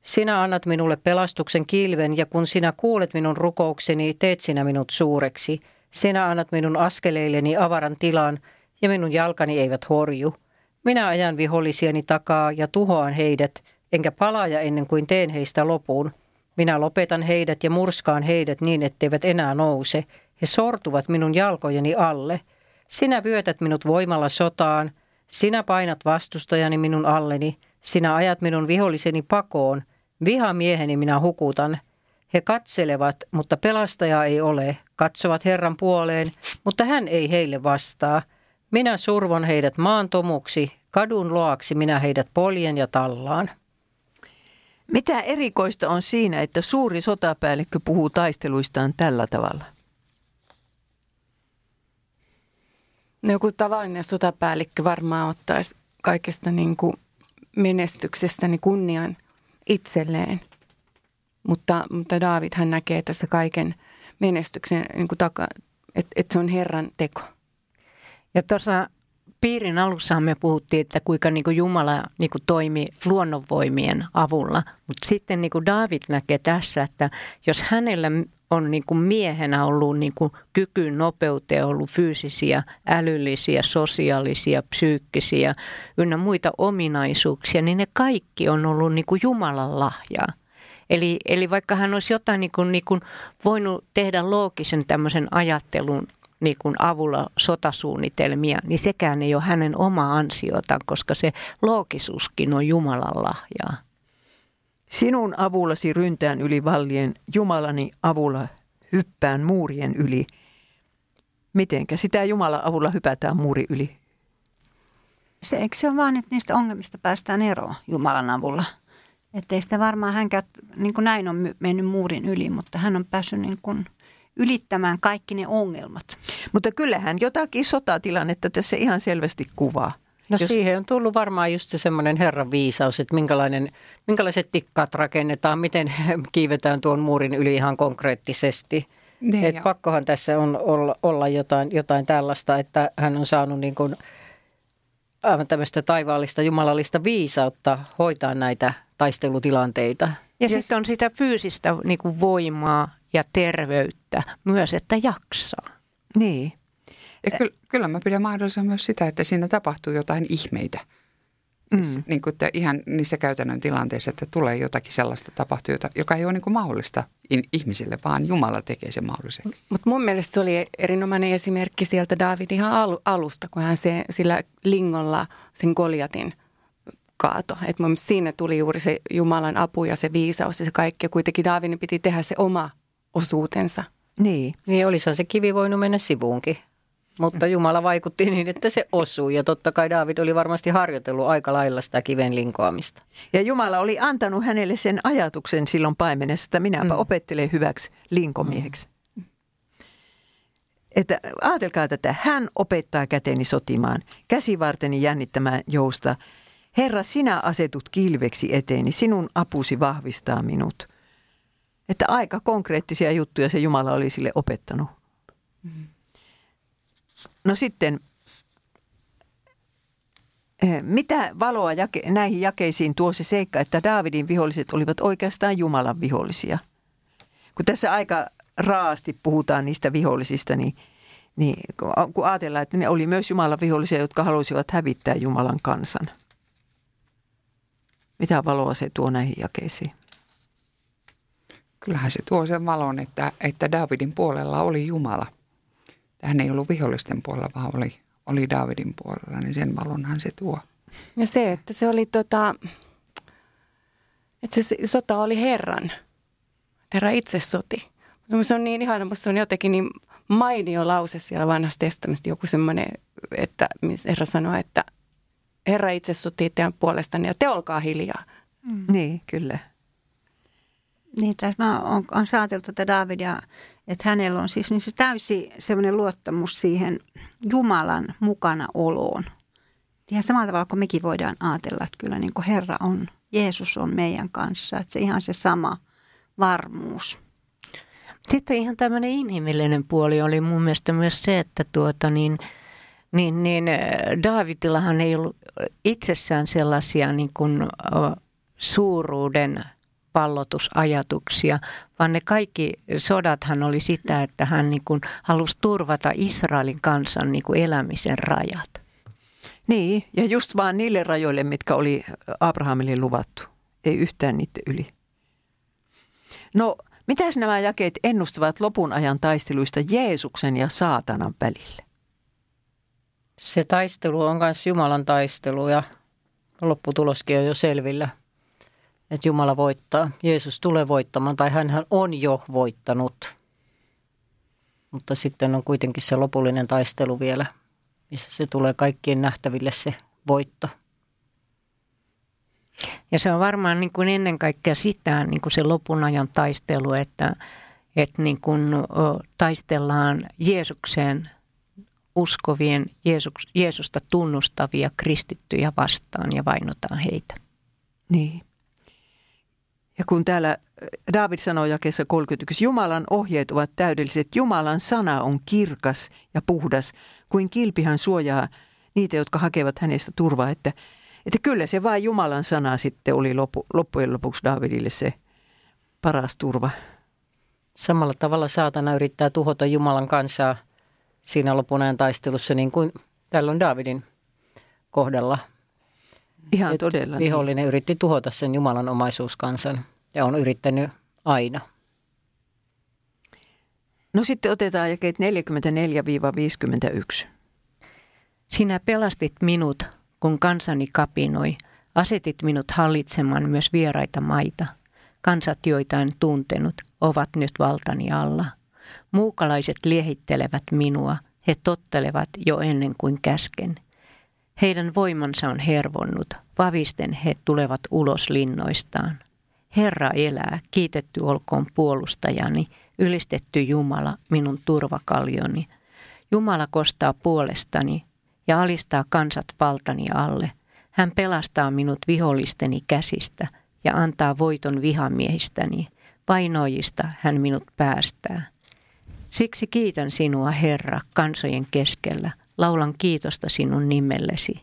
Sinä annat minulle pelastuksen kilven ja kun sinä kuulet minun rukoukseni, teet sinä minut suureksi. Sinä annat minun askeleilleni avaran tilan ja minun jalkani eivät horju. Minä ajan vihollisieni takaa ja tuhoan heidät, enkä palaaja ennen kuin teen heistä lopun. Minä lopetan heidät ja murskaan heidät niin, etteivät enää nouse. He sortuvat minun jalkojeni alle. Sinä vyötät minut voimalla sotaan. Sinä painat vastustajani minun alleni. Sinä ajat minun viholliseni pakoon. Vihamieheni minä hukutan. He katselevat, mutta pelastajaa ei ole. Katsovat Herran puoleen, mutta hän ei heille vastaa. Minä survon heidät maantomuksi, kadun loaksi minä heidät poljen ja tallaan. Mitä erikoista on siinä, että suuri sotapäällikkö puhuu taisteluistaan tällä tavalla? No joku tavallinen sotapäällikkö varmaan ottaisi kaikesta niin kuin menestyksestä niin kunnian itselleen. Mutta, mutta David hän näkee tässä kaiken menestyksen, niin kuin taka, että, että se on Herran teko. Ja tuossa piirin alussa me puhuttiin, että kuinka niin kuin Jumala niin kuin toimi luonnonvoimien avulla. Mutta sitten niin kuin David näkee tässä, että jos hänellä on niin kuin miehenä ollut niin kuin kyky nopeuteen, ollut fyysisiä, älyllisiä, sosiaalisia, psyykkisiä ynnä muita ominaisuuksia, niin ne kaikki on ollut niin kuin Jumalan lahjaa. Eli, eli vaikka hän olisi jotain niin kuin, niin kuin voinut tehdä loogisen tämmöisen ajattelun niin kuin avulla sotasuunnitelmia, niin sekään ei ole hänen oma ansiotaan, koska se loogisuuskin on Jumalan lahjaa. Sinun avullasi ryntään yli vallien, Jumalani avulla hyppään muurien yli. Mitenkä sitä Jumalan avulla hypätään muuri yli? Se, eikö se ole vaan, että niistä ongelmista päästään eroon Jumalan avulla? Että ei sitä varmaan hänkään, niin kuin näin on mennyt muurin yli, mutta hän on päässyt niin kuin ylittämään kaikki ne ongelmat. Mutta kyllähän jotakin sotatilannetta tässä ihan selvästi kuvaa. No Jos- siihen on tullut varmaan just se semmoinen herran viisaus, että minkälainen, minkälaiset tikkaat rakennetaan, miten kiivetään tuon muurin yli ihan konkreettisesti. Niin, Et pakkohan tässä on olla, olla jotain, jotain tällaista, että hän on saanut niin kuin aivan tämmöistä taivaallista jumalallista viisautta hoitaa näitä taistelutilanteita. Ja yes. sitten on sitä fyysistä niin kuin voimaa ja terveyttä myös, että jaksaa. Niin. Ja kyllä, kyllä mä pidän mahdollisena myös sitä, että siinä tapahtuu jotain ihmeitä. Siis Mm. niin kuin, että ihan niissä käytännön tilanteissa, että tulee jotakin sellaista tapahtuu, joka ei ole niin kuin mahdollista in, ihmisille, vaan Jumala tekee sen mahdolliseksi. Mutta mun mielestä se oli erinomainen esimerkki sieltä David ihan alu, alusta, kun hän se, sillä lingolla sen Goliatin kaato. Et mun mielestä siinä tuli juuri se Jumalan apu ja se viisaus ja se kaikki. Ja kuitenkin Daavidin piti tehdä se oma osuutensa. Niin. Niin olisihan se kivi voinut mennä sivuunkin. Mutta Jumala vaikutti niin, että se osui. Ja totta kai David oli varmasti harjoitellut aika lailla sitä kiven linkoamista. Ja Jumala oli antanut hänelle sen ajatuksen silloin paimenessa, että minäpä mm. opettelen hyväksi linkomieheksi. Mm. Että ajatelkaa tätä, hän opettaa käteni sotimaan, käsivarteni jännittämään jousta. Herra, sinä asetut kilveksi eteeni, sinun apusi vahvistaa minut. Että aika konkreettisia juttuja se Jumala oli sille opettanut. Mm. No sitten, eh, mitä valoa jake, näihin jakeisiin tuo se seikka, että Daavidin viholliset olivat oikeastaan Jumalan vihollisia? Kun tässä aika raasti puhutaan niistä vihollisista, niin, niin kun ajatellaan, että ne oli myös Jumalan vihollisia, jotka halusivat hävittää Jumalan kansan. Mitä valoa se tuo näihin jakeisiin? Kyllähän se tuo sen valon, että, että Davidin puolella oli Jumala – hän ei ollut vihollisten puolella, vaan oli, oli Davidin puolella, niin sen valonhan se tuo. Ja se, että se oli tota, että se sota oli Herran. Herra itse soti. Se on niin ihana, mutta se on jotenkin niin mainio lause siellä vanhassa testamista, joku semmoinen, että missä Herra sanoi, että Herra itse sotii teidän puolestanne ja te olkaa hiljaa. Mm. Niin, kyllä. Niin, tässä on, on saateltu tätä Davidia, että hänellä on siis niin se täysi semmoinen luottamus siihen Jumalan mukana oloon. Ihan samalla tavalla kuin mekin voidaan ajatella, että kyllä niin kuin Herra on, Jeesus on meidän kanssa. Että se ihan se sama varmuus. Sitten ihan tämmöinen inhimillinen puoli oli mun mielestä myös se, että tuota niin, niin, niin Davidillahan ei ollut itsessään sellaisia niin kuin, suuruuden – pallotusajatuksia, vaan ne kaikki sodathan oli sitä, että hän niin kuin halusi turvata Israelin kansan niin kuin elämisen rajat. Niin, ja just vaan niille rajoille, mitkä oli Abrahamille luvattu. Ei yhtään niiden yli. No, mitäs nämä jakeet ennustavat lopun ajan taisteluista Jeesuksen ja saatanan välillä? Se taistelu on myös Jumalan taistelu ja lopputuloskin on jo selvillä – että Jumala voittaa. Jeesus tulee voittamaan tai hän on jo voittanut. Mutta sitten on kuitenkin se lopullinen taistelu vielä, missä se tulee kaikkien nähtäville se voitto. Ja se on varmaan niin kuin ennen kaikkea sitä niin kuin se lopun ajan taistelu, että, että niin kuin taistellaan Jeesukseen uskovien, Jeesus, Jeesusta tunnustavia kristittyjä vastaan ja vainotaan heitä. Niin. Ja kun täällä äh, David sanoo jakeessa 31, Jumalan ohjeet ovat täydelliset, Jumalan sana on kirkas ja puhdas, kuin kilpihän suojaa niitä, jotka hakevat hänestä turvaa. Että, että kyllä se vain Jumalan sana sitten oli loppu, loppujen lopuksi Davidille se paras turva. Samalla tavalla saatana yrittää tuhota Jumalan kansaa siinä lopunajan taistelussa, niin kuin täällä on Davidin kohdalla – Ihan todella. Niin. Vihollinen niin. yritti tuhota sen Jumalan omaisuuskansan ja on yrittänyt aina. No sitten otetaan jakeet 44-51. Sinä pelastit minut, kun kansani kapinoi. Asetit minut hallitsemaan myös vieraita maita. Kansat, joita en tuntenut, ovat nyt valtani alla. Muukalaiset liehittelevät minua. He tottelevat jo ennen kuin käsken. Heidän voimansa on hervonnut, vavisten he tulevat ulos linnoistaan. Herra elää, kiitetty olkoon puolustajani, ylistetty Jumala, minun turvakaljoni. Jumala kostaa puolestani ja alistaa kansat valtani alle. Hän pelastaa minut vihollisteni käsistä ja antaa voiton vihamiehistäni. Vainoijista hän minut päästää. Siksi kiitän sinua, Herra, kansojen keskellä – laulan kiitosta sinun nimellesi.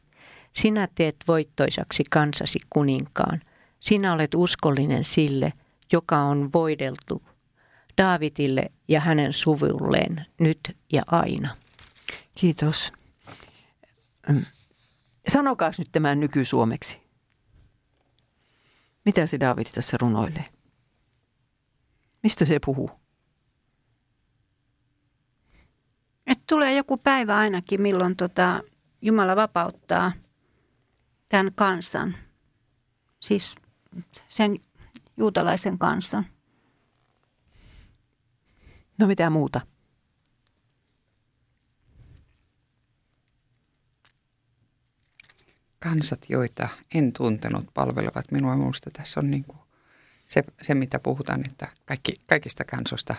Sinä teet voittoisaksi kansasi kuninkaan. Sinä olet uskollinen sille, joka on voideltu Daavidille ja hänen suvulleen nyt ja aina. Kiitos. Sanokaa nyt tämän nykysuomeksi. Mitä se Daavid tässä runoilee? Mistä se puhuu? Että tulee joku päivä ainakin, milloin tota Jumala vapauttaa tämän kansan siis sen juutalaisen kansan. No mitä muuta? Kansat, joita en tuntenut, palvelevat minua. Minusta tässä on niin kuin se, se, mitä puhutaan, että kaikki, kaikista kansoista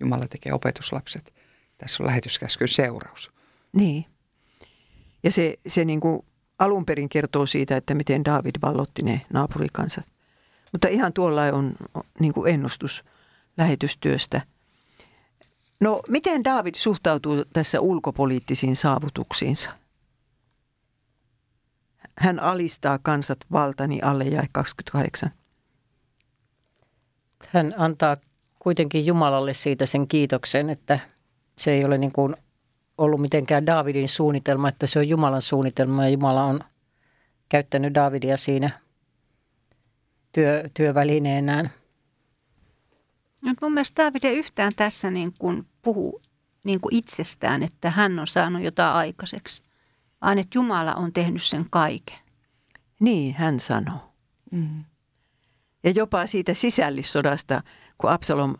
Jumala tekee opetuslapset. Tässä on lähetyskäskyn seuraus. Niin. Ja se, se niin kuin alun perin kertoo siitä, että miten David vallotti ne naapurikansat. Mutta ihan tuolla on niin kuin ennustus lähetystyöstä. No, miten David suhtautuu tässä ulkopoliittisiin saavutuksiinsa? Hän alistaa kansat valtani alle ja 28. Hän antaa kuitenkin Jumalalle siitä sen kiitoksen, että se ei ole niin kuin ollut mitenkään Davidin suunnitelma, että se on Jumalan suunnitelma ja Jumala on käyttänyt Davidia siinä työ, työvälineenään. No, mun mielestä David ei yhtään tässä niin kuin puhu niin kuin itsestään, että hän on saanut jotain aikaiseksi, vaan että Jumala on tehnyt sen kaiken. Niin, hän sanoo. Mm. Ja jopa siitä sisällissodasta, kun Absalom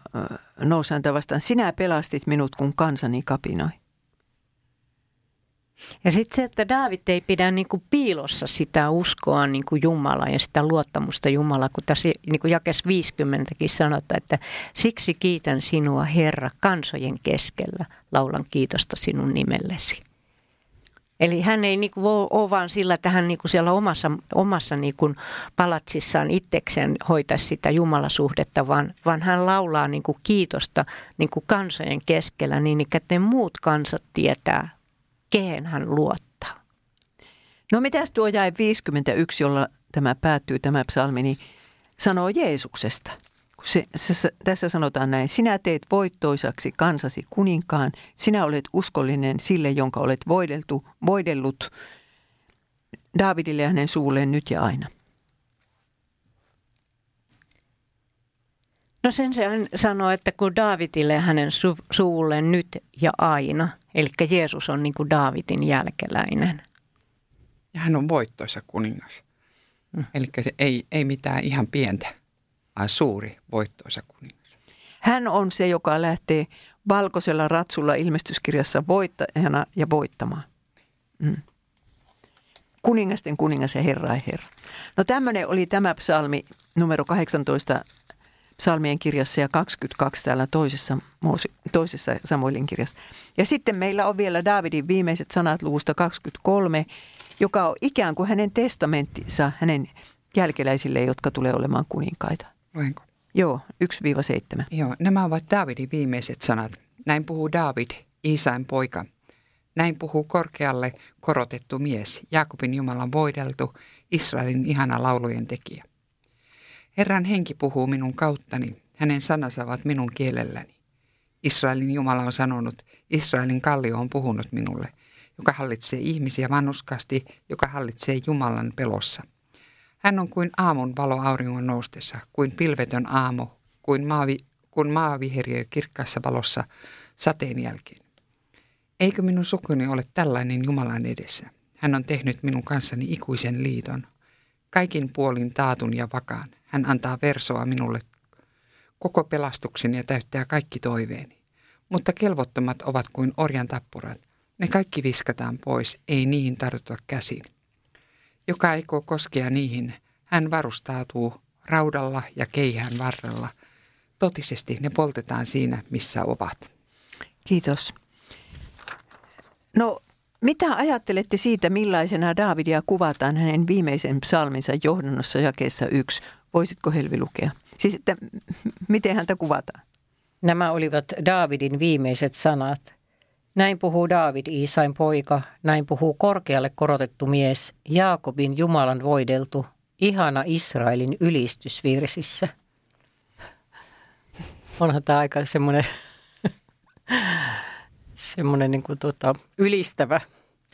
nousi häntä vastaan, sinä pelastit minut, kun kansani kapinoi. Ja sitten se, että Daavid ei pidä niin kuin piilossa sitä uskoa niin kuin Jumalaa ja sitä luottamusta Jumalaa, kun tässä niin kuin jakes 50kin sanotaan, että siksi kiitän sinua Herra kansojen keskellä, laulan kiitosta sinun nimellesi. Eli hän ei niinku ole vaan sillä, että hän niinku siellä omassa, omassa niinku palatsissaan itsekseen hoitaisi sitä jumalasuhdetta, vaan, vaan hän laulaa niinku kiitosta niinku kansojen keskellä niin, että ne muut kansat tietää, kehen hän luottaa. No mitäs tuo jäi 51, jolla tämä päättyy tämä psalmi, niin sanoo Jeesuksesta – se, se, tässä sanotaan näin, sinä teet voittoisaksi kansasi kuninkaan, sinä olet uskollinen sille, jonka olet voideltu, voidellut Daavidille ja hänen suulleen nyt ja aina. No sen se sanoo, että kun Daavidille ja hänen su- suulleen nyt ja aina, eli Jeesus on niin kuin Daavidin jälkeläinen. Ja hän on voittoisa kuningas. Mm. Eli se ei, ei mitään ihan pientä suuri voittoisa kuningas. Hän on se, joka lähtee valkoisella ratsulla ilmestyskirjassa voittajana ja voittamaan. Mm. Kuningasten kuningas ja Herra ja Herra. No tämmöinen oli tämä psalmi numero 18 psalmien kirjassa ja 22 täällä toisessa, toisessa Samuelin kirjassa. Ja sitten meillä on vielä Daavidin viimeiset sanat luvusta 23, joka on ikään kuin hänen testamenttinsa hänen jälkeläisille, jotka tulee olemaan kuninkaita. Luenko? Joo, 1-7. Joo, nämä ovat Davidin viimeiset sanat. Näin puhuu David, Iisain poika. Näin puhuu korkealle korotettu mies, Jaakobin Jumalan voideltu, Israelin ihana laulujen tekijä. Herran henki puhuu minun kauttani, hänen sanansa ovat minun kielelläni. Israelin Jumala on sanonut, Israelin kallio on puhunut minulle, joka hallitsee ihmisiä vannuskasti, joka hallitsee Jumalan pelossa – hän on kuin aamun valo auringon noustessa, kuin pilvetön aamu, kuin maavi, kun maa viheriö kirkkaassa valossa sateen jälkeen. Eikö minun sukuni ole tällainen Jumalan edessä? Hän on tehnyt minun kanssani ikuisen liiton. Kaikin puolin taatun ja vakaan. Hän antaa versoa minulle koko pelastuksen ja täyttää kaikki toiveeni. Mutta kelvottomat ovat kuin orjan tappurat. Ne kaikki viskataan pois, ei niihin tartuta käsin joka aikoo koskea niihin. Hän varustautuu raudalla ja keihään varrella. Totisesti ne poltetaan siinä, missä ovat. Kiitos. No, mitä ajattelette siitä, millaisena Daavidia kuvataan hänen viimeisen psalminsa johdannossa jakeessa yksi? Voisitko Helvi lukea? Siis, että miten häntä kuvataan? Nämä olivat Daavidin viimeiset sanat. Näin puhuu Daavid, Iisain poika, näin puhuu korkealle korotettu mies, Jaakobin Jumalan voideltu, ihana Israelin ylistysvirsissä. Onhan tämä aika semmoinen, semmoinen niin kuin tuota, ylistävä,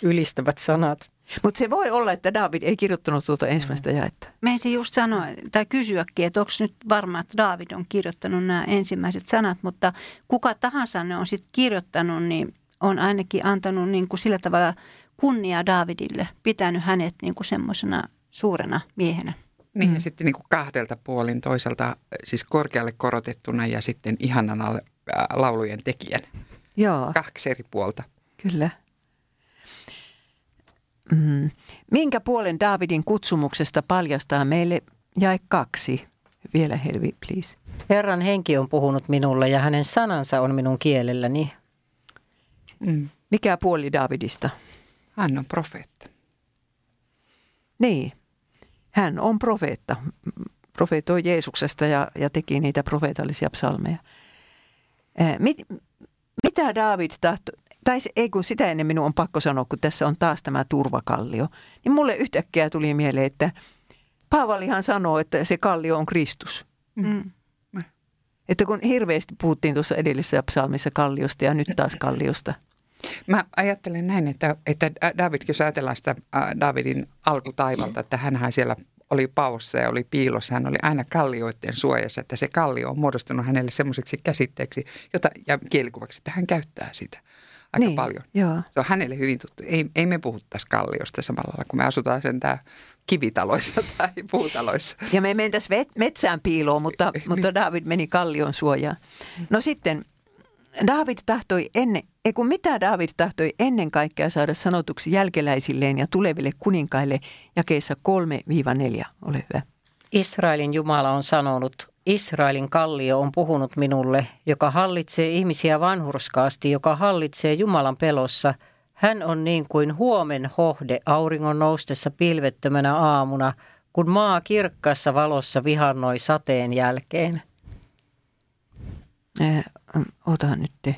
ylistävät sanat. Mutta se voi olla, että David ei kirjoittanut tuota ensimmäistä jaetta. Mä se just sanoa tai kysyäkin, että onko nyt varma, että David on kirjoittanut nämä ensimmäiset sanat, mutta kuka tahansa ne on sitten kirjoittanut, niin on ainakin antanut niin kuin sillä tavalla kunnia Davidille, pitänyt hänet niin kuin semmoisena suurena miehenä. Niin, mm. ja sitten niin kuin kahdelta puolin, toiselta siis korkealle korotettuna ja sitten ihanana äh, laulujen tekijän. Joo. Kaksi eri puolta. Kyllä. Mm. Minkä puolen Davidin kutsumuksesta paljastaa meille jae kaksi? Vielä Helvi, please. Herran henki on puhunut minulle ja hänen sanansa on minun kielelläni. Mm. Mikä puoli Davidista? Hän on profeetta. Niin, hän on profeetta. Profeetoi Jeesuksesta ja, ja teki niitä profeetallisia psalmeja. Mit, mitä David tahtoi, tai ei kun sitä ennen minun on pakko sanoa, kun tässä on taas tämä turvakallio, niin mulle yhtäkkiä tuli mieleen, että Paavalihan sanoo, että se kallio on Kristus. Mm. mm. Että kun hirveästi puhuttiin tuossa edellisessä psalmissa kalliosta ja nyt taas kalliosta. Mä ajattelen näin, että, että David, jos ajatellaan sitä Davidin alkutaivalta, että hän siellä oli paussa ja oli piilossa, hän oli aina kallioiden suojassa, että se kallio on muodostunut hänelle semmoiseksi käsitteeksi jota, ja kielikuvaksi, että hän käyttää sitä aika niin, paljon. Joo. Se on hänelle hyvin tuttu. Ei, ei me puhuttaisi kalliosta samalla lailla, kun me asutaan sen tää kivitaloissa tai puutaloissa. Ja me mentäisiin metsään piiloon, mutta, mutta David meni kallion suojaan. No sitten David tahtoi ennen, ei kun mitä David tahtoi ennen kaikkea saada sanotuksi jälkeläisilleen ja tuleville kuninkaille jakeessa 3-4. Ole hyvä. Israelin Jumala on sanonut, Israelin kallio on puhunut minulle, joka hallitsee ihmisiä vanhurskaasti, joka hallitsee Jumalan pelossa. Hän on niin kuin huomen hohde auringon noustessa pilvettömänä aamuna, kun maa kirkkaassa valossa vihannoi sateen jälkeen. Äh, ota nyt te.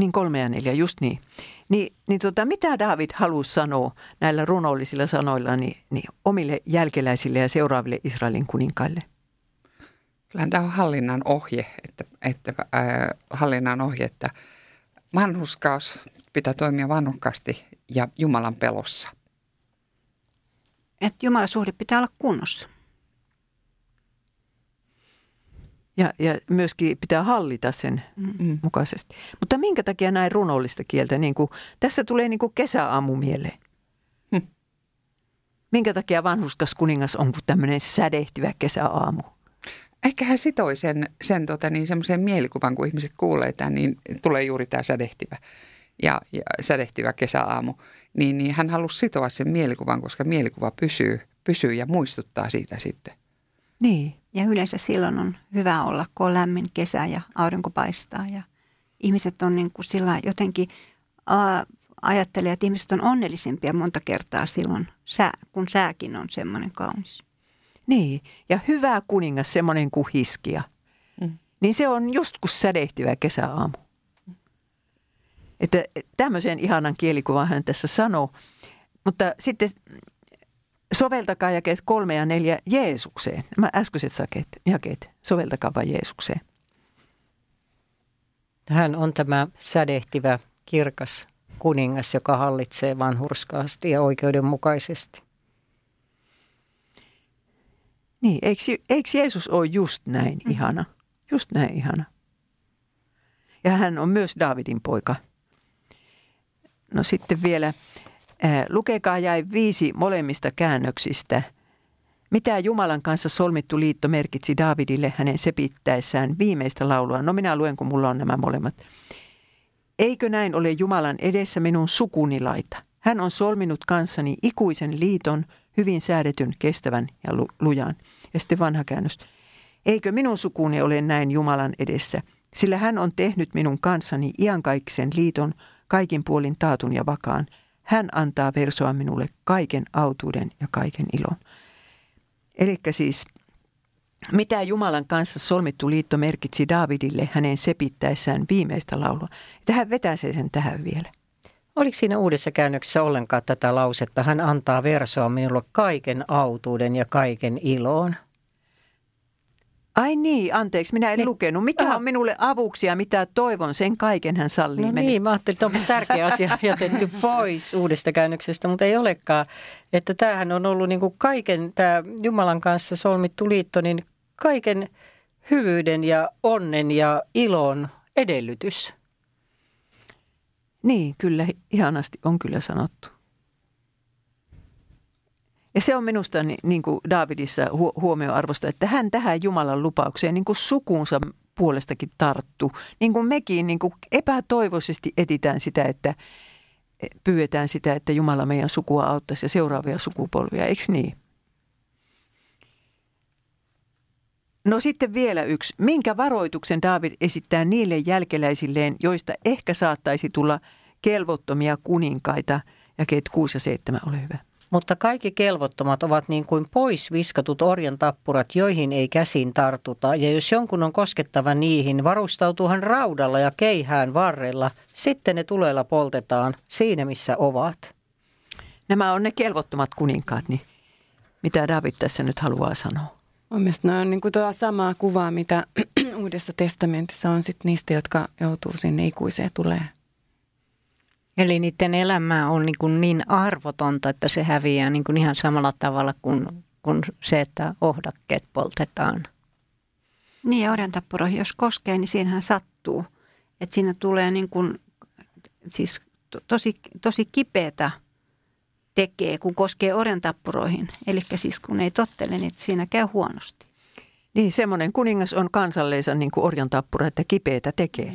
Niin kolme ja neljä, just niin. Ni, niin tota, mitä David halusi sanoa näillä runollisilla sanoilla niin, niin omille jälkeläisille ja seuraaville Israelin kuninkaille? Kyllähän tämä on hallinnan ohje, että, että äh, hallinnan ohje, että vanhuskaus pitää toimia vanhukkaasti ja Jumalan pelossa. Että Jumalan suhde pitää olla kunnossa. Ja, ja myöskin pitää hallita sen mm. mukaisesti. Mutta minkä takia näin runollista kieltä? Niin kuin, tässä tulee niin kuin kesäaamu mieleen. Hm. Minkä takia vanhuskas kuningas on kuin tämmöinen sädehtivä kesäaamu? Ehkä hän sitoi sen, sen tota, niin semmoisen mielikuvan, kun ihmiset kuulee tämän, niin tulee juuri tämä sädehtivä ja, ja sädehtivä kesäaamu. Niin, niin hän halusi sitoa sen mielikuvan, koska mielikuva pysyy, pysyy ja muistuttaa siitä sitten. Niin. Ja yleensä silloin on hyvä olla, kun on lämmin kesä ja aurinko paistaa ja ihmiset on niin kuin sillä jotenkin ajattelee, että ihmiset on onnellisimpia monta kertaa silloin, sää, kun sääkin on semmoinen kaunis. Niin, ja hyvä kuningas, semmoinen kuin hiskia. Mm. Niin se on just kuin sädehtivä kesäaamu. Että tämmöisen ihanan kielikuvan hän tässä sanoo. Mutta sitten soveltakaa jakeet kolme ja neljä Jeesukseen. Nämä äskeiset sakeet, jakeet, soveltakaa vain Jeesukseen. Hän on tämä sädehtivä, kirkas kuningas, joka hallitsee vanhurskaasti ja oikeudenmukaisesti. Niin, eikö, eikö Jeesus ole just näin mm. ihana? Just näin ihana. Ja hän on myös Davidin poika. No sitten vielä lukekaa jäi viisi molemmista käännöksistä. Mitä Jumalan kanssa solmittu liitto merkitsi Davidille hänen sepittäessään viimeistä laulua? No minä luen, kun mulla on nämä molemmat. Eikö näin ole Jumalan edessä minun sukunilaita? Hän on solminut kanssani ikuisen liiton, hyvin säädetyn, kestävän ja lujan. Ja sitten vanha käännös. Eikö minun sukuni ole näin Jumalan edessä? Sillä hän on tehnyt minun kanssani iankaikkisen liiton, kaikin puolin taatun ja vakaan – hän antaa versoa minulle kaiken autuuden ja kaiken ilon. Eli siis mitä Jumalan kanssa solmittu liitto merkitsi Davidille hänen sepittäessään viimeistä laulua. Tähän vetäisee sen tähän vielä. Oliko siinä uudessa käännöksessä ollenkaan tätä lausetta, hän antaa versoa minulle kaiken autuuden ja kaiken iloon? Ai niin, anteeksi, minä en niin. lukenut. Mikä Aha. on minulle avuksi ja mitä toivon, sen kaiken hän sallii. No niin, mä ajattelin, että onpas tärkeä asia jätetty pois uudesta käännöksestä, mutta ei olekaan. Että tämähän on ollut niin kuin kaiken, tämä Jumalan kanssa solmittu liitto, niin kaiken hyvyyden ja onnen ja ilon edellytys. Niin, kyllä, ihanasti on kyllä sanottu. Ja se on minusta niin kuin Davidissa huomioarvosta, että hän tähän Jumalan lupaukseen niin kuin sukunsa puolestakin tarttu. Niin kuin mekin niin kuin epätoivoisesti etitään sitä, että pyydetään sitä, että Jumala meidän sukua auttaisi ja seuraavia sukupolvia, eikö niin? No sitten vielä yksi. Minkä varoituksen David esittää niille jälkeläisilleen, joista ehkä saattaisi tulla kelvottomia kuninkaita? Ja keet 6 ja 7, ole hyvä. Mutta kaikki kelvottomat ovat niin kuin pois viskatut orjan tappurat, joihin ei käsin tartuta. Ja jos jonkun on koskettava niihin, varustautuu hän raudalla ja keihään varrella. Sitten ne tulella poltetaan siinä, missä ovat. Nämä on ne kelvottomat kuninkaat, niin mitä David tässä nyt haluaa sanoa? Mielestäni on niin kuin tuo samaa kuvaa, mitä Uudessa testamentissa on sit niistä, jotka joutuu sinne ikuiseen tulee. Eli niiden elämä on niin, kuin niin arvotonta, että se häviää niin kuin ihan samalla tavalla kuin, kuin se, että ohdakkeet poltetaan. Niin ja orjantappuroihin, jos koskee, niin siinähän sattuu. Että siinä tulee niin kuin, siis to, tosi, tosi kipeätä tekee, kun koskee orjantappuroihin. Eli siis kun ei tottele, niin siinä käy huonosti. Niin, semmoinen kuningas on kansalleisa niin kuin orjantappura, että kipeätä tekee.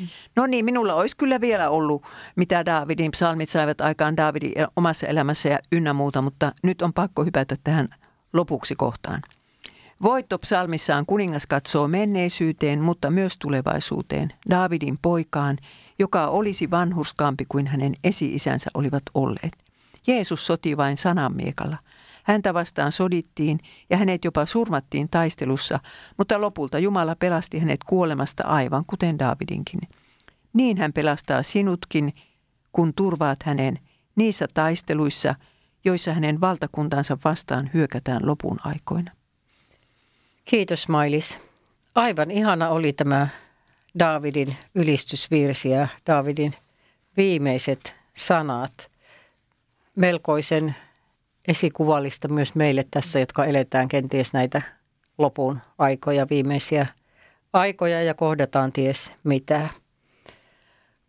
Mm. No niin, minulla olisi kyllä vielä ollut, mitä Daavidin psalmit saivat aikaan Daavidin omassa elämässä ja ynnä muuta, mutta nyt on pakko hypätä tähän lopuksi kohtaan. Voitto psalmissaan kuningas katsoo menneisyyteen, mutta myös tulevaisuuteen, Daavidin poikaan, joka olisi vanhurskaampi kuin hänen esi-isänsä olivat olleet. Jeesus soti vain sananmiekalla. Häntä vastaan sodittiin ja hänet jopa surmattiin taistelussa, mutta lopulta Jumala pelasti hänet kuolemasta aivan kuten Daavidinkin. Niin hän pelastaa sinutkin, kun turvaat hänen niissä taisteluissa, joissa hänen valtakuntansa vastaan hyökätään lopun aikoina. Kiitos Mailis. Aivan ihana oli tämä Daavidin ylistysvirsi ja Daavidin viimeiset sanat. Melkoisen esikuvallista myös meille tässä, jotka eletään kenties näitä lopun aikoja, viimeisiä aikoja ja kohdataan ties mitä.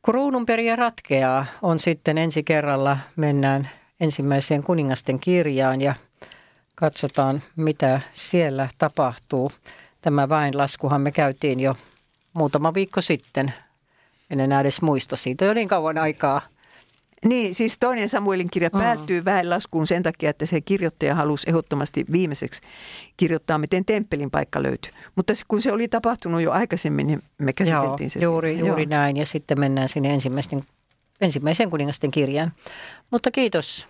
Kruununperiä ratkeaa on sitten ensi kerralla mennään ensimmäiseen kuningasten kirjaan ja katsotaan mitä siellä tapahtuu. Tämä väenlaskuhan me käytiin jo muutama viikko sitten. En enää edes muista siitä jo niin kauan aikaa – niin, siis toinen Samuelin kirja mm. päättyy väenlaskuun sen takia, että se kirjoittaja halusi ehdottomasti viimeiseksi kirjoittaa, miten temppelin paikka löytyy. Mutta kun se oli tapahtunut jo aikaisemmin, niin me käsiteltiin Joo, se. Juuri, juuri Joo. näin ja sitten mennään sinne ensimmäisten, ensimmäisen kuningasten kirjaan. Mutta kiitos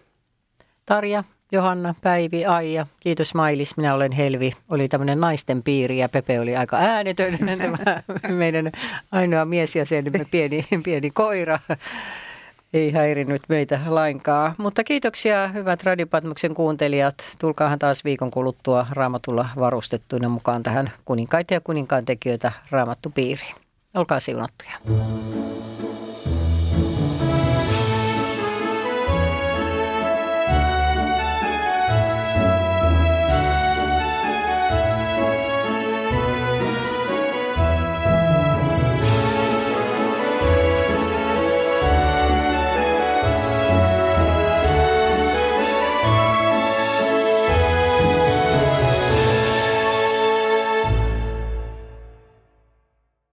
Tarja, Johanna, Päivi, Aija. Kiitos Mailis, minä olen Helvi. Oli tämmöinen naisten piiri ja Pepe oli aika äänetön. meidän ainoa mies ja sen pieni, pieni koira ei häirinyt meitä lainkaan. Mutta kiitoksia hyvät Radiopatmoksen kuuntelijat. Tulkaahan taas viikon kuluttua raamatulla varustettuina mukaan tähän kuninkaita ja kuninkaan tekijöitä raamattu piiriin. Olkaa siunattuja.